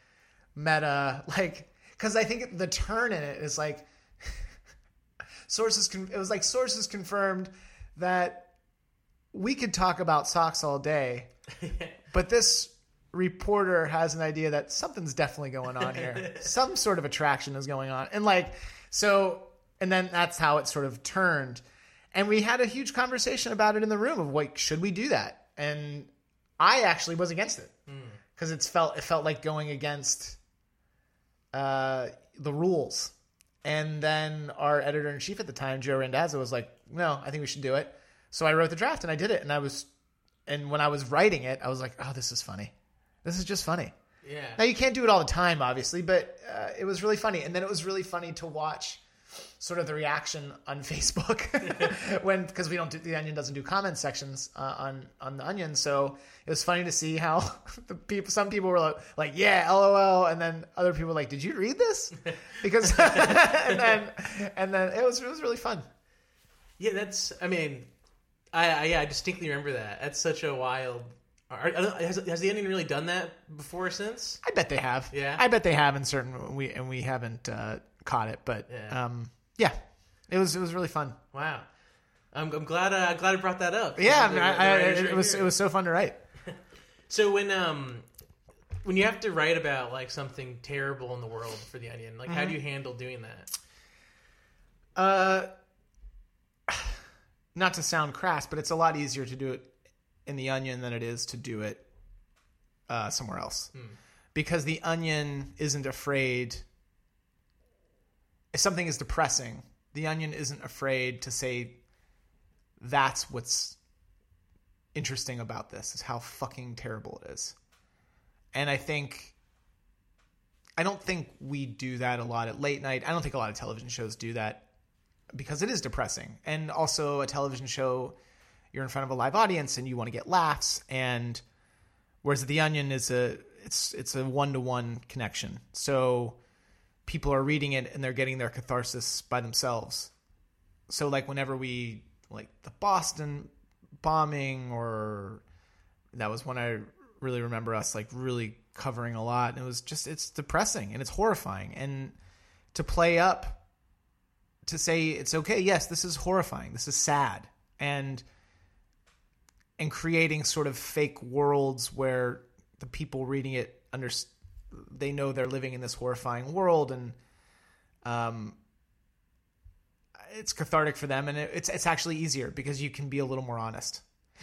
Speaker 4: meta <laughs> like because i think the turn in it is like <laughs> sources con- it was like sources confirmed that we could talk about socks all day <laughs> but this reporter has an idea that something's definitely going on here. Some sort of attraction is going on. And like so and then that's how it sort of turned and we had a huge conversation about it in the room of like should we do that? And i actually was against it. Because it's felt it felt like going against uh, the rules. And then our editor in chief at the time joe randazzo was like no i think we should do it. So i wrote the draft and i did it. And i was and when i was writing it i was like oh this is funny. This is just funny.
Speaker 1: Yeah.
Speaker 4: now you can't do it all the time, obviously, but uh, it was really funny. And then it was really funny to watch sort of the reaction on <laughs> Facebook <laughs> when because we don't do the Onion doesn't do comment sections uh, on on the Onion, so it was funny to see how <laughs> the people some people were like, like yeah, lol, and then other people were like, did you read this? Because and then and then it was it was really fun.
Speaker 1: Yeah, that's. I mean, I, I yeah, I distinctly remember that. That's such a wild. Are, has, has the Onion really done that before since?
Speaker 4: I bet they have.
Speaker 1: Yeah?
Speaker 4: I bet they have in certain we and we haven't uh, caught it, but
Speaker 1: Yeah.
Speaker 4: um, yeah, it was it was really fun.
Speaker 1: Wow, I'm, I'm glad. Uh, glad I brought that up.
Speaker 4: Yeah, I
Speaker 1: The-
Speaker 4: I, I, it
Speaker 1: right
Speaker 4: was
Speaker 1: here.
Speaker 4: it was so fun to write. <laughs>
Speaker 1: So when um when you have to write about like something terrible in the world for the Onion, like how
Speaker 4: Mm-hmm.
Speaker 1: do you handle doing that?
Speaker 4: Uh, <sighs> not to sound crass, but it's a lot easier to do it in the Onion than it is to do it uh, somewhere else, because the Onion isn't afraid. If something is depressing, the Onion isn't afraid to say that's what's interesting about this is how fucking terrible it is. And I think I don't think we do that a lot at late night. I don't think a lot of television shows do that because it is depressing. And also a television show you're in front of a live audience and you want to get laughs and whereas the onion is a it's it's a one-to-one connection. So people are reading it and they're getting their catharsis by themselves. So like whenever we like the Boston bombing or that was when I really remember us like really covering a lot. And it was just it's depressing and it's horrifying. And to play up to say it's okay yes this is horrifying. This is sad. And and creating sort of fake worlds where the people reading it under they know they're living in this horrifying world and um it's cathartic for them and it, it's it's actually easier because you can be a little more honest.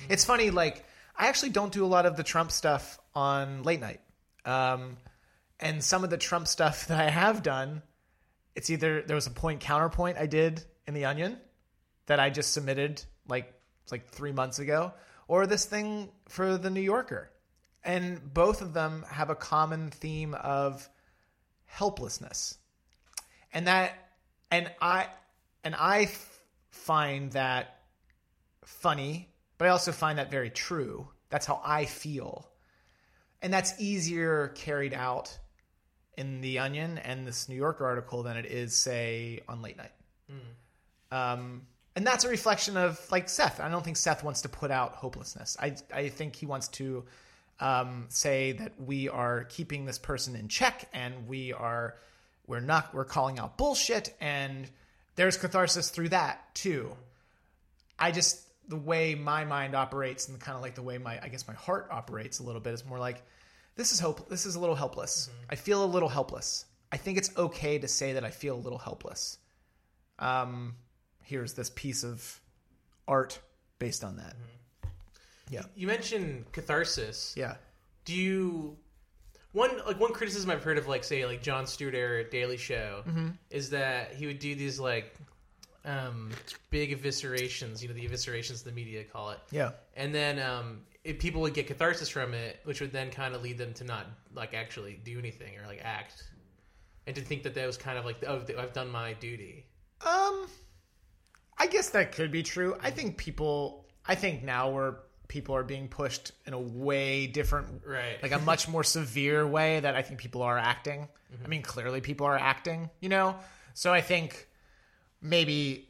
Speaker 4: It's funny like I actually don't do a lot of the Trump stuff on late night. Um and some of the Trump stuff <laughs> that I have done it's either there was a point counterpoint I did in the Onion that I just submitted like like 3 months ago or this thing for the New Yorker. And both of them have a common theme of helplessness. And that and I and I find that funny, but I also find that very true. That's how I feel. And that's easier carried out in The Onion and this New Yorker article than it is, say, on Late Night. Um, and that's a reflection of like Seth. I don't think Seth wants to put out hopelessness. I I think he wants to um, say that we are keeping this person in check and we are we're not we're calling out bullshit and there's catharsis through that too. I just the way my mind operates and kind of like the way my I guess my heart operates a little bit is more like this is hope this is a little helpless. I feel a little helpless. I think it's okay to say that I feel a little helpless. Um here's this piece of art based on that. Yeah.
Speaker 1: You mentioned catharsis.
Speaker 4: Yeah.
Speaker 1: Do you one like one criticism I've heard of like say like Jon Stewart era Daily Show
Speaker 4: Mm-hmm.
Speaker 1: is that he would do these like um big eviscerations, you know, the eviscerations the media call it.
Speaker 4: Yeah.
Speaker 1: And then um if people would get catharsis from it, which would then kind of lead them to not like actually do anything or like act. And to think that that was kind of like oh I've done my duty.
Speaker 4: Um, I guess that could be true. I think people. I think now where people are being pushed in a way different,
Speaker 1: Right.
Speaker 4: Like a much more severe way that I think people are acting. Mm-hmm. I mean, clearly people are acting. You know, so I think maybe.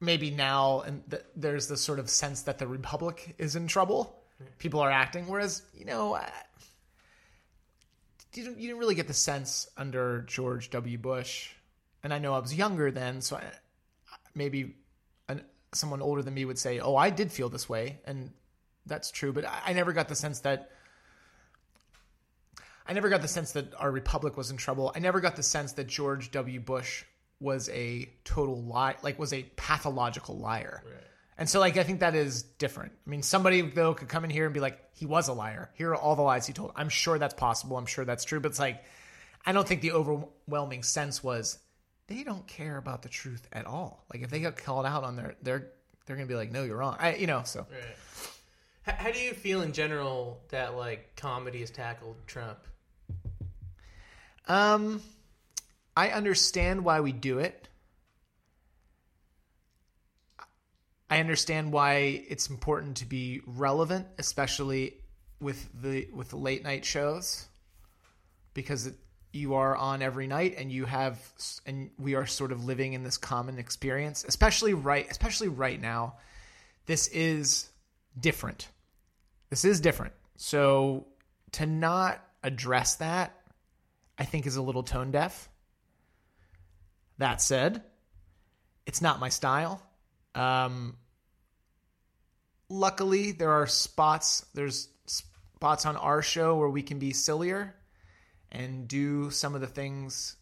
Speaker 4: Maybe now, and th- there's this sort of sense that the republic is in trouble. People are acting, whereas you know, I- you didn't, you didn't really get the sense under George W. Bush, and I know I was younger then, so I, maybe someone older than me would say, "Oh, I did feel this way," and that's true. But I, I never got the sense that I never got the sense that our republic was in trouble. I never got the sense that George W. Bush was a total lie, like was a pathological liar. And so, like, I think that is different. I mean, somebody though could come in here and be like, "He was a liar. Here are all the lies he told." I'm sure that's possible. I'm sure that's true. But it's like, I don't think the overwhelming sense was they don't care about the truth at all. Like, if they get called out on their, they're they're gonna be like, "No, you're wrong." I, you know, so
Speaker 1: Right. How, how do you feel in general that like comedy has tackled Trump?
Speaker 4: Um, I understand why we do it. I understand why it's important to be relevant, especially with the with the late night shows, because it you are on every night and you have and we are sort of living in this common experience especially right especially right now this is different. This is different. So to not address that i think is a little tone deaf. That said it's not my style. Um luckily there are spots there's spots on our show where we can be sillier and do some of the things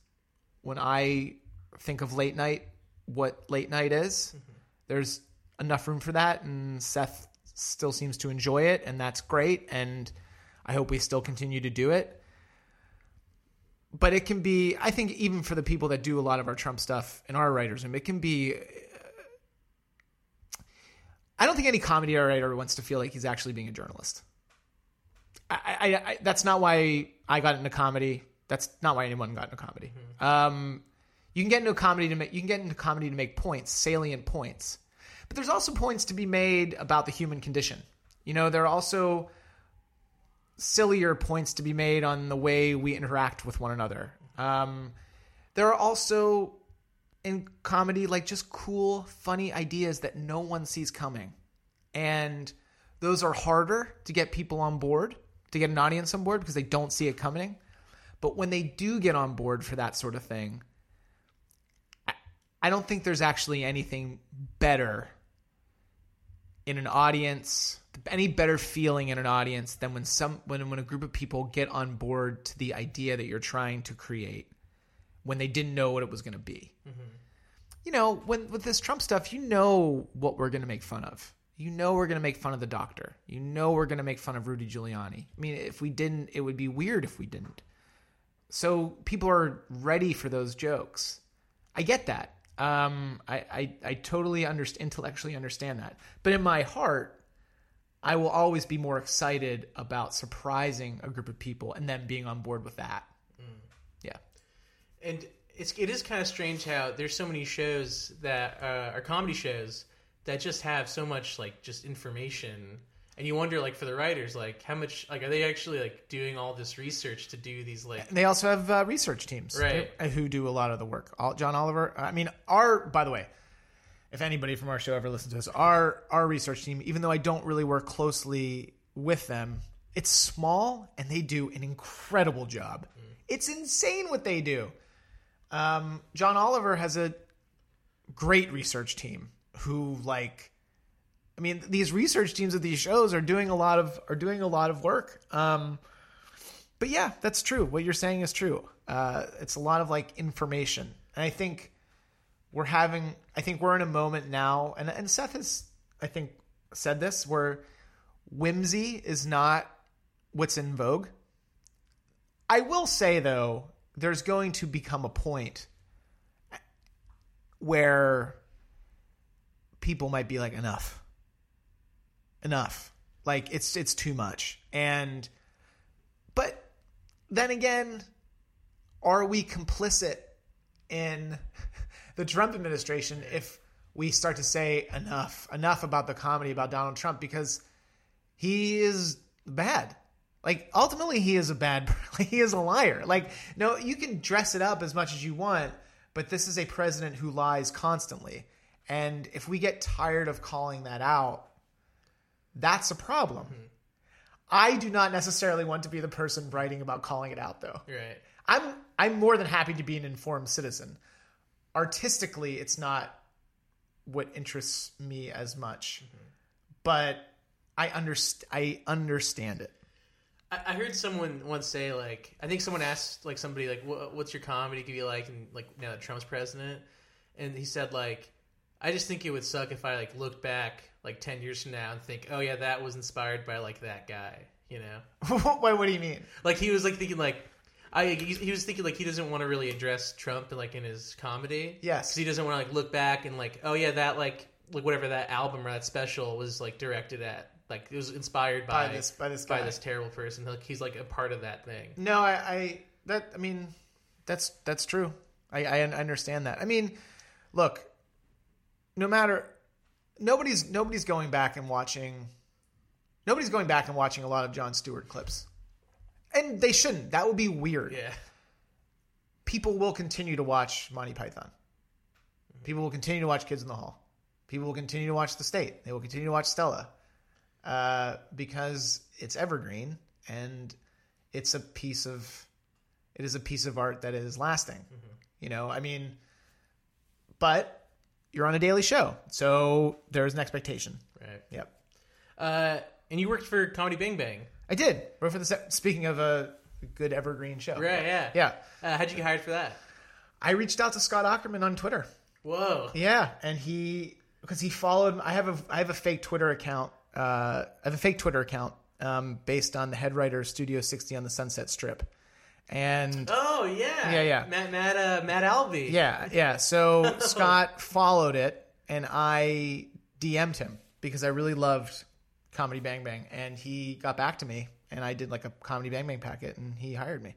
Speaker 4: when I think of late night, what late night is. Mm-hmm. There's enough room for that, and Seth still seems to enjoy it, and that's great. And I hope we still continue to do it. But it can be, I think, even for the people that do a lot of our Trump stuff in our writers' room, it can be. I don't think any comedy writer wants to feel like he's actually being a journalist. I, I, I, that's not why I got into comedy. That's not why anyone got into comedy. Um, you can get into comedy to make you can get into comedy to make points, salient points. But there's also points to be made about the human condition. You know, there are also sillier points to be made on the way we interact with one another. Um, there are also in comedy like just cool, funny ideas that no one sees coming, and those are harder to get people on board, to get an audience on board because they don't see it coming. But when they do get on board for that sort of thing, I- don't think there's actually anything better in an audience, any better feeling in an audience than when some when when a group of people get on board to the idea that you're trying to create when they didn't know what it was going to be. Mm-hmm. You know, when with this Trump stuff, you know what we're going to make fun of. You know we're going to make fun of the doctor. You know we're going to make fun of Rudy Giuliani. I mean, if we didn't, it would be weird if we didn't. So people are ready for those jokes. I get that. Um, I, I, I totally understand, intellectually understand that. But in my heart, I will always be more excited about surprising a group of people and then being on board with that. Yeah.
Speaker 1: and it's it is kind of strange how there's so many shows that uh, are comedy shows that just have so much like just information and you wonder like for the writers like how much like are they actually like doing all this research to do these like
Speaker 4: They also have uh, research teams,
Speaker 1: Right.
Speaker 4: Who do a lot of the work. All, John Oliver. I mean, our. By the way, if anybody from our show ever listens to us, our our research team, even though I don't really work closely with them, it's small and they do an incredible job. It's insane what they do. Um, John Oliver has a great research team who like I mean, these research teams of these shows are doing a lot of are doing a lot of work. Um, but yeah, that's true. What you're saying is true. Uh, it's a lot of like information, and I think we're having. I think we're in a moment now, and and Seth has, I think, said this where whimsy is not what's in vogue. I will say though, there's going to become a point where people might be like enough. Enough. Like it's it's too much. And but then again are we complicit in <laughs> the Trump administration if we start to say enough enough about the comedy about Donald Trump? Because he is bad. Like ultimately he is a bad <laughs> he is a liar. Like no you can dress it up as much as you want but this is a president who lies constantly and if we get tired of calling that out that's a problem. Mm-hmm. I do not necessarily want to be the person writing about calling it out though.
Speaker 1: Right.
Speaker 4: I'm i'm more than happy to be an informed citizen. Artistically it's not what interests me as much mm-hmm. but i underst- i understand it.
Speaker 1: I, I heard someone once say like I think someone asked like somebody like what's your comedy could be like and like now that Trump's president? And he said like I just think it would suck if I like looked back like 10 years from now and think oh yeah that was inspired by like that guy you know <laughs>
Speaker 4: what, what do you mean
Speaker 1: like he was like thinking like I he, he was thinking like he doesn't want to really address Trump like in his comedy
Speaker 4: Yes.
Speaker 1: because he doesn't want to like look back and like oh yeah that like like whatever that album or that special was like directed at like it was inspired by,
Speaker 4: By this- by this
Speaker 1: by this terrible person like he's like a part of that thing
Speaker 4: No, I, I that I mean, that's that's true. I, I understand that. I mean, look, no matter nobody's nobody's going back and watching nobody's going back and watching a lot of Jon Stewart clips, and they shouldn't. That would be weird.
Speaker 1: yeah
Speaker 4: people will continue to watch Monty Python. People will continue to watch Kids in the Hall. People will continue to watch The State. They will continue to watch Stella uh, because it's evergreen and it's a piece of it is a piece of art that is lasting. You know, I mean, but you're on a daily show, so there's an expectation.
Speaker 1: Right.
Speaker 4: Yep,
Speaker 1: Uh, and you worked for Comedy Bang Bang.
Speaker 4: I did. Wrote for the se- speaking of a good evergreen show.
Speaker 1: Right. Yeah.
Speaker 4: Yeah,
Speaker 1: Uh, how'd you get hired for that?
Speaker 4: I reached out to Scott Aukerman on Twitter.
Speaker 1: Whoa.
Speaker 4: Yeah, and he because he followed. I have a I have a fake Twitter account. Uh, I have a fake Twitter account um, based on the head writer Studio 60 on the Sunset Strip, and
Speaker 1: Oh yeah.
Speaker 4: Yeah, yeah.
Speaker 1: Matt Matt uh, Matt Albie.
Speaker 4: yeah, yeah. So <laughs> Scott followed it, and I DM'd him because I really loved Comedy Bang Bang, and he got back to me, and I did like a Comedy Bang Bang packet, and he hired me.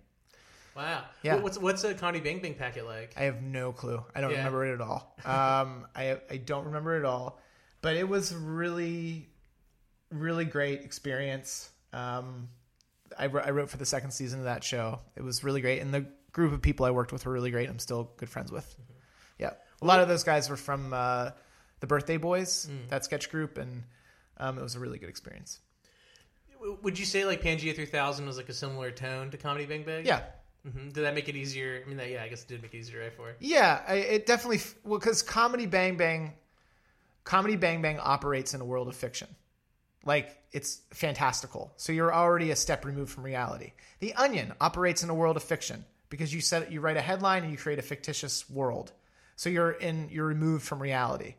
Speaker 1: Wow.
Speaker 4: Yeah.
Speaker 1: What's what's a Comedy Bang Bang packet like?
Speaker 4: I have no clue. I don't
Speaker 1: Yeah.
Speaker 4: remember it at all. Um, <laughs> I I don't remember it at all. But it was really, really great experience. Um, I, I wrote for the second season of that show. It was really great, and the group of people I worked with were really great. I'm still good friends with. Yeah, a lot of those guys were from uh, the Birthday Boys, that sketch group, and um, it was a really good experience.
Speaker 1: Would you say like Pangea 3000 was like a similar tone to Comedy Bang Bang?
Speaker 4: Yeah,
Speaker 1: hmm Did that make it easier? I mean, that, yeah, I guess it did make it easier, right? For
Speaker 4: Yeah, I, it definitely well because comedy Bang Bang, comedy Bang Bang operates in a world of fiction, like it's fantastical. So you're already a step removed from reality. The Onion operates in a world of fiction because you set you write a headline and you create a fictitious world. So you're in you're removed from reality.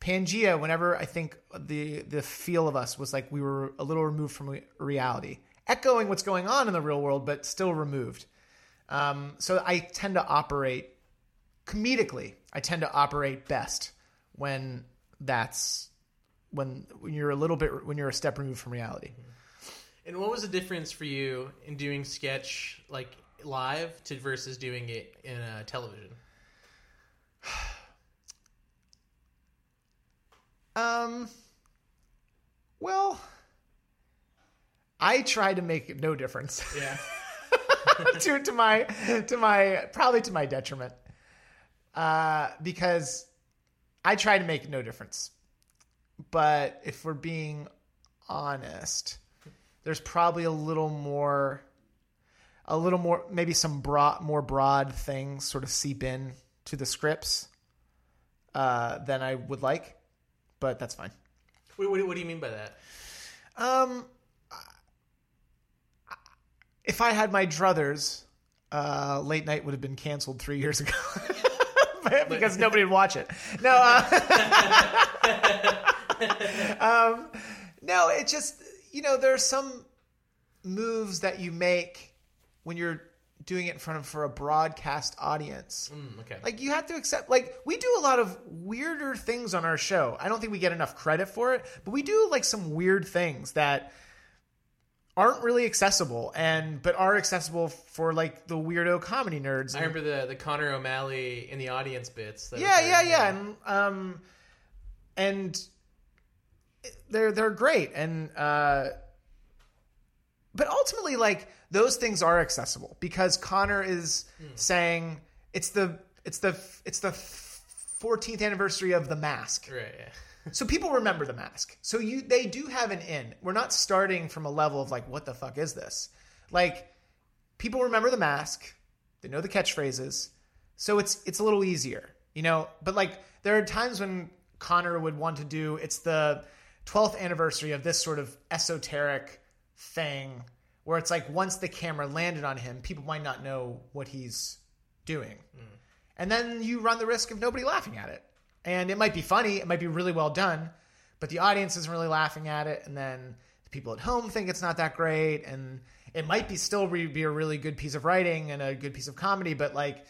Speaker 4: Pangea, whenever I think the the feel of us was like we were a little removed from re- reality, echoing what's going on in the real world, but still removed. Um, so I tend to operate comedically. I tend to operate best when that's when when you're a little bit when you're a step removed from reality.
Speaker 1: and what was the difference for you in doing sketch like live to versus doing it in uh, television? <sighs>
Speaker 4: Um. Well, I try to make no difference
Speaker 1: Yeah. <laughs>
Speaker 4: to to my to my probably to my detriment, uh, because I try to make no difference. But if we're being honest, there's probably a little more, a little more, maybe some broad, more broad things sort of seep in to the scripts uh, than I would like, but that's fine.
Speaker 1: what, what, what do you mean by that?
Speaker 4: Um, if I had my druthers, uh, late night would have been canceled three years ago <laughs> because nobody would watch it. No, uh, <laughs> <laughs> <laughs> um, no, it just you know there are some moves that you make when you're doing it in front of for a broadcast audience.
Speaker 1: Mm, okay.
Speaker 4: Like you have to accept like we do a lot of weirder things on our show. I don't think we get enough credit for it, but we do like some weird things that aren't really accessible and but are accessible for like the weirdo comedy nerds.
Speaker 1: I remember the the Connor O'Malley in the audience bits. That
Speaker 4: yeah,
Speaker 1: was
Speaker 4: yeah, yeah, and um, and they're they're great, and uh, but ultimately, like those things are accessible because Connor is saying it's the it's the it's the 14th anniversary of the mask.
Speaker 1: Right. Yeah.
Speaker 4: So people remember the mask. So you they do have an in. We're not starting from a level of like what the fuck is this? Like people remember the mask. They know the catchphrases. So it's it's a little easier. You know, but like there are times when Connor would want to do it's the 12th anniversary of this sort of esoteric thing where it's like once the camera landed on him, people might not know what he's doing. And then you run the risk of nobody laughing at it. And it might be funny, it might be really well done, but the audience isn't really laughing at it. And then the people at home think it's not that great. And it might be still re- be a really good piece of writing and a good piece of comedy, but like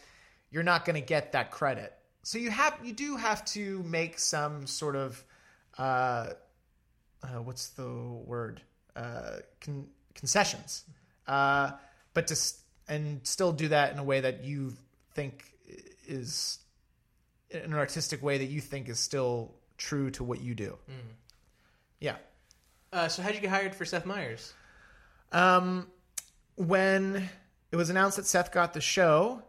Speaker 4: you're not going to get that credit. So you have you do have to make some sort of uh, uh, what's the word uh, con- concessions, uh, but to s- and still do that in a way that you think is in an artistic way that you think is still true to what you do. Yeah.
Speaker 1: Uh, so how'd you get hired for Seth Meyers?
Speaker 4: Um, when it was announced that Seth got the show,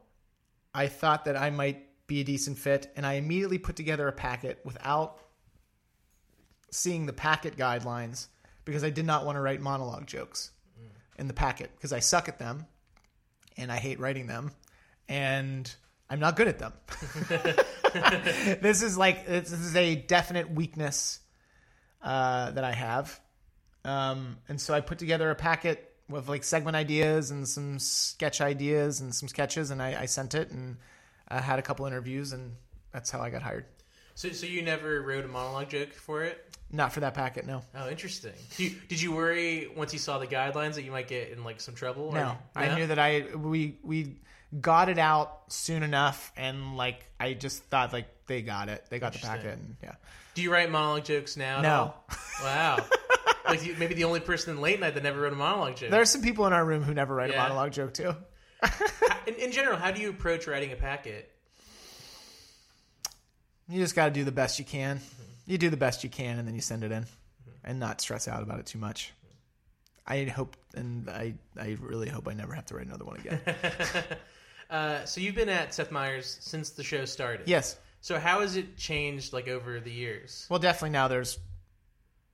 Speaker 4: I thought that I might be a decent fit, and I immediately put together a packet without seeing the packet guidelines because I did not want to write monologue jokes in the packet because I suck at them and I hate writing them and I'm not good at them. <laughs> this is like this is a definite weakness uh, that I have, um, and so I put together a packet with like segment ideas and some sketch ideas and some sketches, and I, I sent it and I had a couple interviews, and that's how I got hired.
Speaker 1: So, so you never wrote a monologue joke for it?
Speaker 4: Not for that packet, no.
Speaker 1: Oh, interesting. Did you, did you worry once you saw the guidelines that you might get in like some trouble? or-
Speaker 4: No, I knew that I we we got it out soon enough, and like I just thought like they got it, they got the packet, and yeah.
Speaker 1: Do you write monologue jokes now? at
Speaker 4: No. <laughs>
Speaker 1: Wow. like you, maybe the only person in late night that never wrote a monologue joke.
Speaker 4: There are some people in our room who never write
Speaker 1: Yeah.
Speaker 4: a monologue joke too. <laughs>
Speaker 1: in, in general, how do you approach writing a packet?
Speaker 4: You just got to do the best you can. You do the best you can, and then you send it in, and not stress out about it too much. I hope, and I, I really hope I never have to write another one again. <laughs>
Speaker 1: Uh, so you've been at Seth Meyers since the show started.
Speaker 4: yes,
Speaker 1: So how has it changed like over the years?
Speaker 4: well, definitely now there's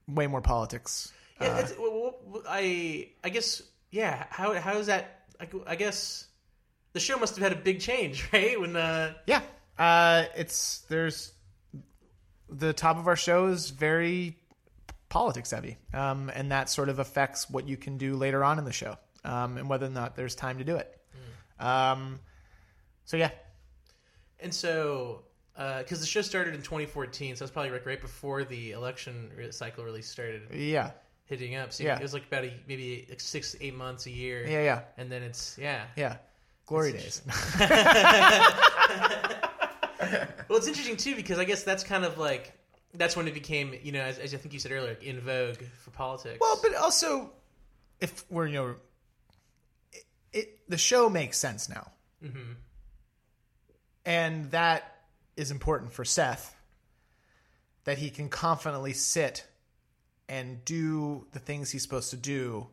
Speaker 4: way more politics.
Speaker 1: Yeah,
Speaker 4: Uh,
Speaker 1: it's, well, well, well, I I guess yeah. How how is that? I, I guess the show must have had a big change, <laughs> right? When uh,
Speaker 4: Yeah, uh, it's there's the top of our show is very politics heavy, um, and that sort of affects what you can do later on in the show, um, and whether or not there's time to do it. Um, so yeah,
Speaker 1: and so because the show started in 2014, so that's probably like right before the election cycle really started
Speaker 4: yeah,
Speaker 1: hitting up. So
Speaker 4: Yeah.
Speaker 1: it was like about a, maybe like six eight months a year.
Speaker 4: yeah, yeah,
Speaker 1: and then it's yeah.
Speaker 4: yeah. Glory days. <laughs> <laughs> <laughs>
Speaker 1: Well, it's interesting too because I guess that's kind of like that's when it became you know as, as I think you said earlier like, in vogue for politics.
Speaker 4: Well, but also, if we're you know, it, it the show makes sense now, mm-hmm. and that is important for Seth. That he can confidently sit and do the things he's supposed to do,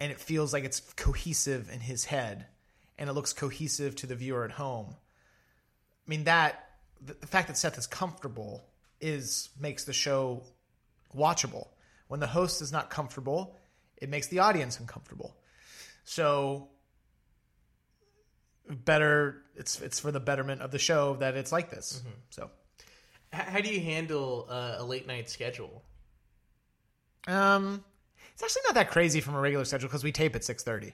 Speaker 4: and it feels like it's cohesive in his head, and it looks cohesive to the viewer at home. I mean that the, fact that Seth is comfortable is makes the show watchable. When the host is not comfortable, it makes the audience uncomfortable. So better it's it's for the betterment of the show that it's like this. So
Speaker 1: how do you handle uh, a late night schedule?
Speaker 4: um it's actually not that crazy from a regular schedule because we tape at 6:30.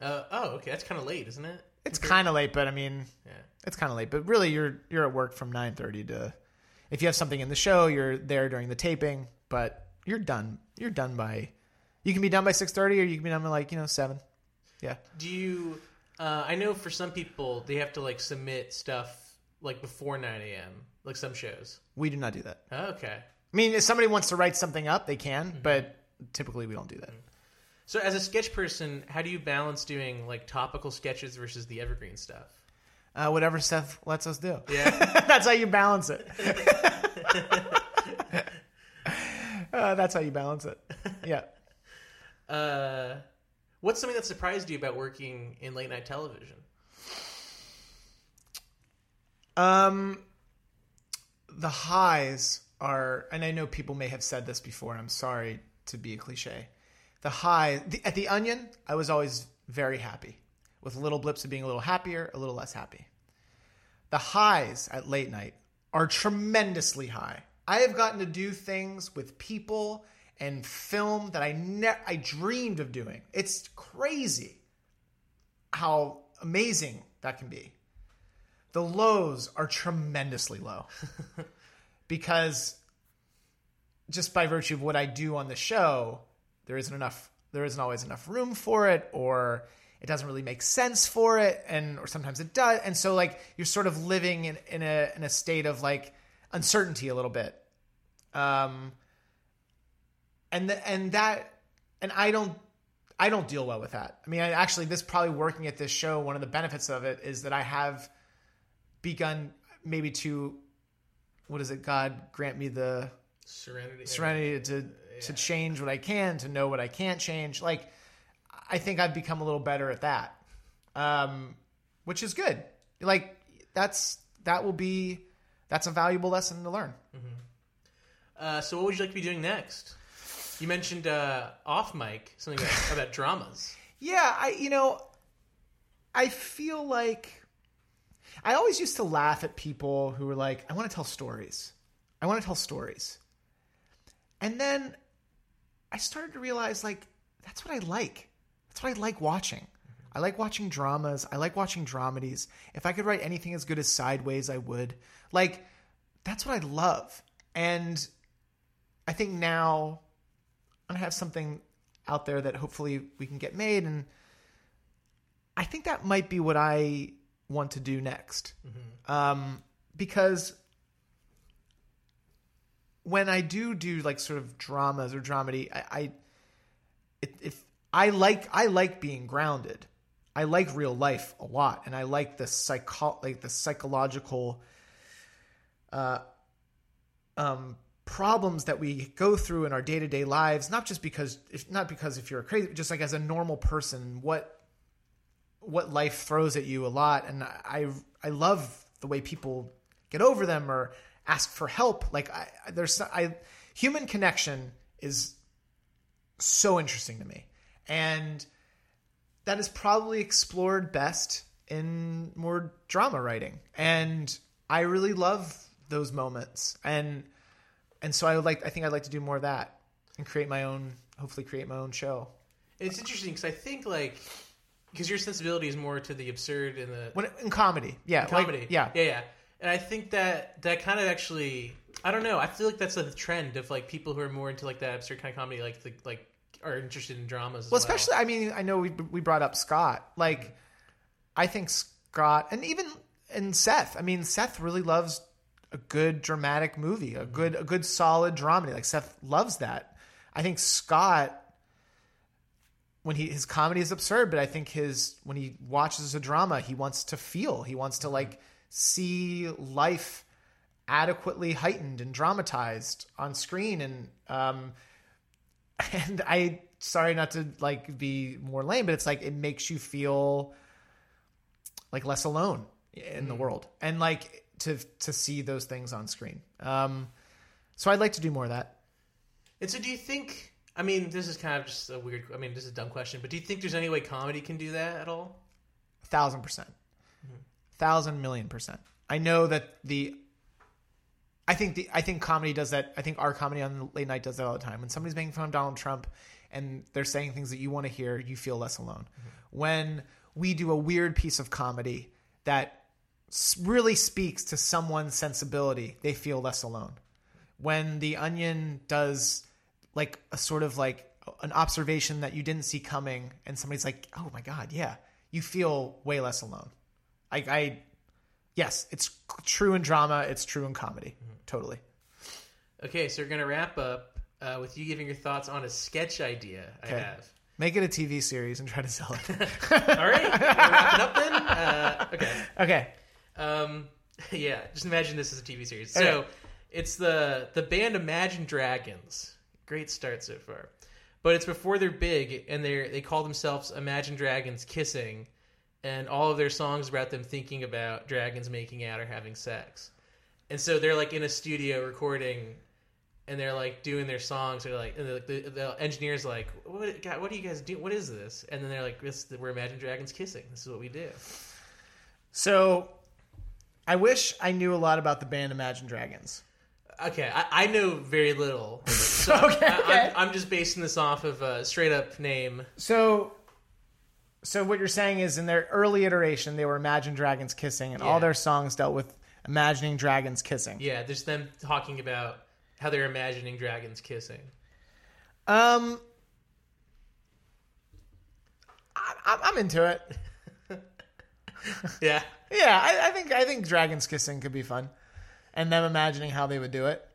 Speaker 1: Uh, oh, okay, that's kind of late, isn't it?
Speaker 4: It's kind of late, but I mean,
Speaker 1: Yeah.
Speaker 4: it's kind of late. But really, you're you're at work from 9:30 to. If you have something in the show, you're there during the taping, but you're done. You're done by. You can be done by 6:30, or you can be done by like you know seven. Yeah.
Speaker 1: Do you? Uh, I know for some people they have to like submit stuff like before nine a.m. Like some shows.
Speaker 4: We do not do that.
Speaker 1: Oh, okay.
Speaker 4: I mean, if somebody wants to write something up, they can, but typically we don't do that.
Speaker 1: So as a sketch person, how do you balance doing like topical sketches versus the evergreen stuff?
Speaker 4: Uh, whatever Seth lets us do.
Speaker 1: Yeah. <laughs>
Speaker 4: that's how you balance it. <laughs> uh, that's how you balance it. Yeah. <laughs>
Speaker 1: uh, what's something that surprised you about working in late night television?
Speaker 4: Um, the highs are, and I know people may have said this before. and I'm sorry to be a cliche. The high the, at the Onion, I was always very happy, with little blips of being a little happier, a little less happy. The highs at late night are tremendously high. I have gotten to do things with people and film that I ne- I dreamed of doing. It's crazy how amazing that can be. The lows are tremendously low <laughs> because just by virtue of what I do on the show, there isn't enough. There isn't always enough room for it, or it doesn't really make sense for it, and or sometimes it does. And so, like, you're sort of living in, in a in a state of like uncertainty a little bit. Um, and the, and that and I don't I don't deal well with that. I mean, I actually this probably working at this show. One of the benefits of it is that I have begun maybe to what is it? God grant me the
Speaker 1: Serenity.
Speaker 4: serenity to to change what I can, to know what I can't change. Like I think I've become a little better at that, um, which is good. like that's that will be that's a valuable lesson to learn.
Speaker 1: Uh, so, what would you like to be doing next? You mentioned uh, off mic something about, <laughs> about dramas.
Speaker 4: Yeah, I you know, I feel like I always used to laugh at people who were like, "I want to tell stories. I want to tell stories," and then I started to realize like that's what I like. That's what I like watching. I like watching dramas. I like watching dramedies. If I could write anything as good as Sideways, I would. Like that's what I love. And I think now I'm gonna have something out there that hopefully we can get made and I think that might be what I want to do next. Um, because when I do do like sort of dramas or dramedy, I, I it, if I like I like being grounded. I like real life a lot, and I like the psycho like the psychological uh, um, problems that we go through in our day to day lives. Not just because if not because if you're crazy, just like as a normal person, what what life throws at you a lot, and I I love the way people get over them or ask for help. Like I there's I human connection is so interesting to me, and that is probably explored best in more drama writing, and I really love those moments, and and so I would like I think I'd like to do more of that and create my own hopefully create my own show.
Speaker 1: It's interesting because I think like because your sensibility is more to the absurd and the
Speaker 4: When in comedy, yeah, like-
Speaker 1: comedy.
Speaker 4: yeah,
Speaker 1: yeah, yeah. And I think that that kind of actually, I don't know. I feel like that's a trend of like people who are more into like that absurd kind of comedy, like the, like are interested in dramas. As
Speaker 4: Well,
Speaker 1: well,
Speaker 4: especially, I mean, I know we we brought up Scott. Like, I think Scott, and even and Seth. I mean, Seth really loves a good dramatic movie, a good a good solid dramedy. Like Seth loves that. I think Scott, when he his comedy is absurd, but I think his when he watches a drama, he wants to feel. He wants to like see life adequately heightened and dramatized on screen and um <laughs> and I sorry not to like be more lame, but it's like it makes you feel like less alone in the world, and like to to see those things on screen. Um, so I'd like to do more of that.
Speaker 1: And so, do you think? I mean, this is kind of just a weird. I mean, this is a dumb question, but do you think there's any way comedy can do that at all?
Speaker 4: a thousand percent, thousand million percent. I know that the. I think the I think comedy does that. I think our comedy on late night does that all the time. When somebody's making fun of Donald Trump, and they're saying things that you want to hear, you feel less alone. Mm-hmm. When we do a weird piece of comedy that really speaks to someone's sensibility, they feel less alone. When the Onion does like a sort of like an observation that you didn't see coming, and somebody's like, "Oh my god, yeah," you feel way less alone. I, I yes, it's true in drama, it's true in comedy, totally.
Speaker 1: Okay, so we're gonna wrap up uh, with you giving your thoughts on a sketch idea I have.
Speaker 4: Make it a TV series and try to sell it. <laughs>
Speaker 1: All right, we're wrapping up then. Uh, okay.
Speaker 4: okay,
Speaker 1: Um, <laughs> yeah, just imagine this as a TV series.
Speaker 4: Okay.
Speaker 1: So it's the the band Imagine Dragons. Great start so far, but it's before they're big, and they they call themselves Imagine Dragons Kissing, and all of their songs about them thinking about dragons making out or having sex, and so they're like in a studio recording. And they're like doing their songs. They're like, and the, the, the engineer's like, "What, God, what do you guys do? What is this?" And then they're like, "This, we're Imagine Dragons kissing. This is what we do."
Speaker 4: so I wish I knew a lot about the band Imagine Dragons.
Speaker 1: Okay, I, I know very little. <laughs> So
Speaker 4: Okay,
Speaker 1: I,
Speaker 4: okay.
Speaker 1: I'm just basing this off of a straight up name.
Speaker 4: So, so what you're saying is, in their early iteration, they were Imagine Dragons kissing, and
Speaker 1: Yeah.
Speaker 4: all their songs dealt with imagining dragons kissing.
Speaker 1: Yeah, there's them talking about how they're imagining dragons kissing.
Speaker 4: Um, I, I'm- I'm into it. <laughs>
Speaker 1: Yeah,
Speaker 4: Yeah, I, I think I think dragons kissing could be fun, and them imagining how they would do it.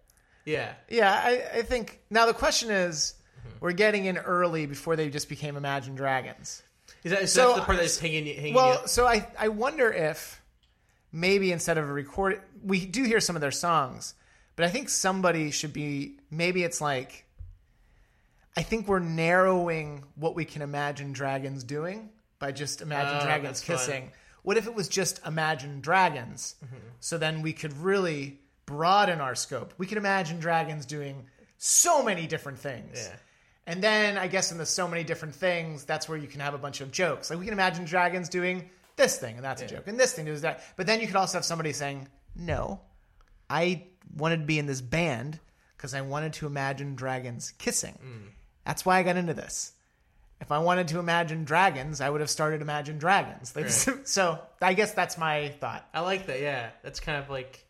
Speaker 1: yeah.
Speaker 4: Yeah, I, I think now the question is, we're getting in early before they just became Imagine Dragons.
Speaker 1: Is that, is
Speaker 4: So,
Speaker 1: that the part that's hanging, hanging
Speaker 4: Well,
Speaker 1: you?
Speaker 4: so I I wonder if maybe instead of a record, we do hear some of their songs, but I think somebody should be. Maybe it's like. I think we're narrowing what we can imagine dragons doing by just imagine
Speaker 1: Oh,
Speaker 4: dragons
Speaker 1: that's fun.
Speaker 4: kissing. what if it was just Imagine Dragons? Mm-hmm. So then we could really broaden our scope. We could imagine dragons doing so many different things.
Speaker 1: Yeah.
Speaker 4: And then I guess in the so many different things, that's where you can have a bunch of jokes. Like we can imagine dragons doing this thing, and that's a joke, and this thing does that. But then you could also have somebody saying, "No, I wanted to be in this band because I wanted to imagine dragons kissing. Mm. That's why I got into this. If I wanted to imagine dragons, I would have started Imagine Dragons. Like, <laughs> So I guess that's my thought.
Speaker 1: I like that. Yeah, that's kind of like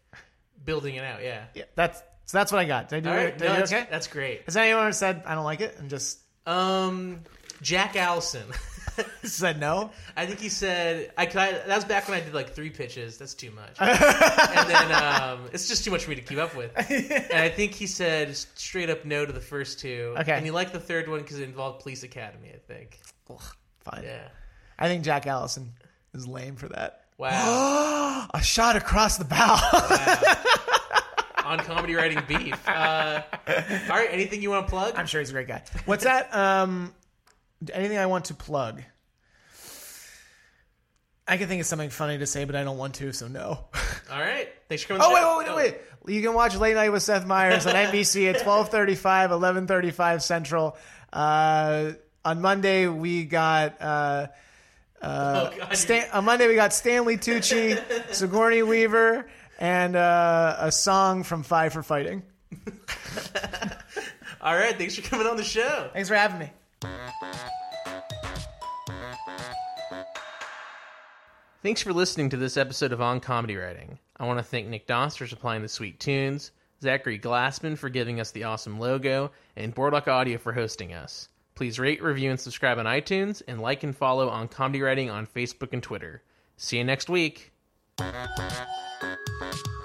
Speaker 1: building it out. Yeah.
Speaker 4: Yeah, that's so that's what I got. Did I do it?
Speaker 1: right.
Speaker 4: Did I
Speaker 1: No,
Speaker 4: do
Speaker 1: that's,
Speaker 4: okay?
Speaker 1: that's great.
Speaker 4: Has anyone ever said I don't like it and just
Speaker 1: Um, Jack Allison. <laughs>
Speaker 4: said no?
Speaker 1: I think he said I, I that was back when I did like three pitches. That's too much. <laughs> and then um, it's just too much for me to keep up with. <laughs> And I think he said straight up no to the first two.
Speaker 4: Okay.
Speaker 1: And he liked the third one because it involved Police Academy. I think.
Speaker 4: Fine.
Speaker 1: Yeah.
Speaker 4: I think Jack Allison is lame for that.
Speaker 1: Wow. <gasps>
Speaker 4: a shot across the bow.
Speaker 1: On comedy writing beef. Uh, all right. Anything you want to plug?
Speaker 4: I'm sure he's a great guy. What's that? Um, anything I want to plug? I can think of something funny to say, but I don't want to, so no.
Speaker 1: All right. Thanks for coming.
Speaker 4: Oh wait, wait, wait, wait! You can watch Late Night with Seth Meyers on NBC at 12:35, 11:35 Central. Uh, on Monday we got uh,
Speaker 1: Oh, God.
Speaker 4: Stan- on Monday we got Stanley Tucci, Sigourney Weaver, and uh, a song from Five for Fighting. <laughs>
Speaker 1: All right. Thanks for coming on the show.
Speaker 4: Thanks for having me.
Speaker 1: Thanks for listening to this episode of On Comedy Writing. I want to thank Nick Doss for supplying the sweet tunes, Zachary Glassman for giving us the awesome logo, and Boardwalk Audio for hosting us. Please rate, review, and subscribe on iTunes, and like and follow On Comedy Writing on Facebook and Twitter. See you next week.
Speaker 2: Thank you.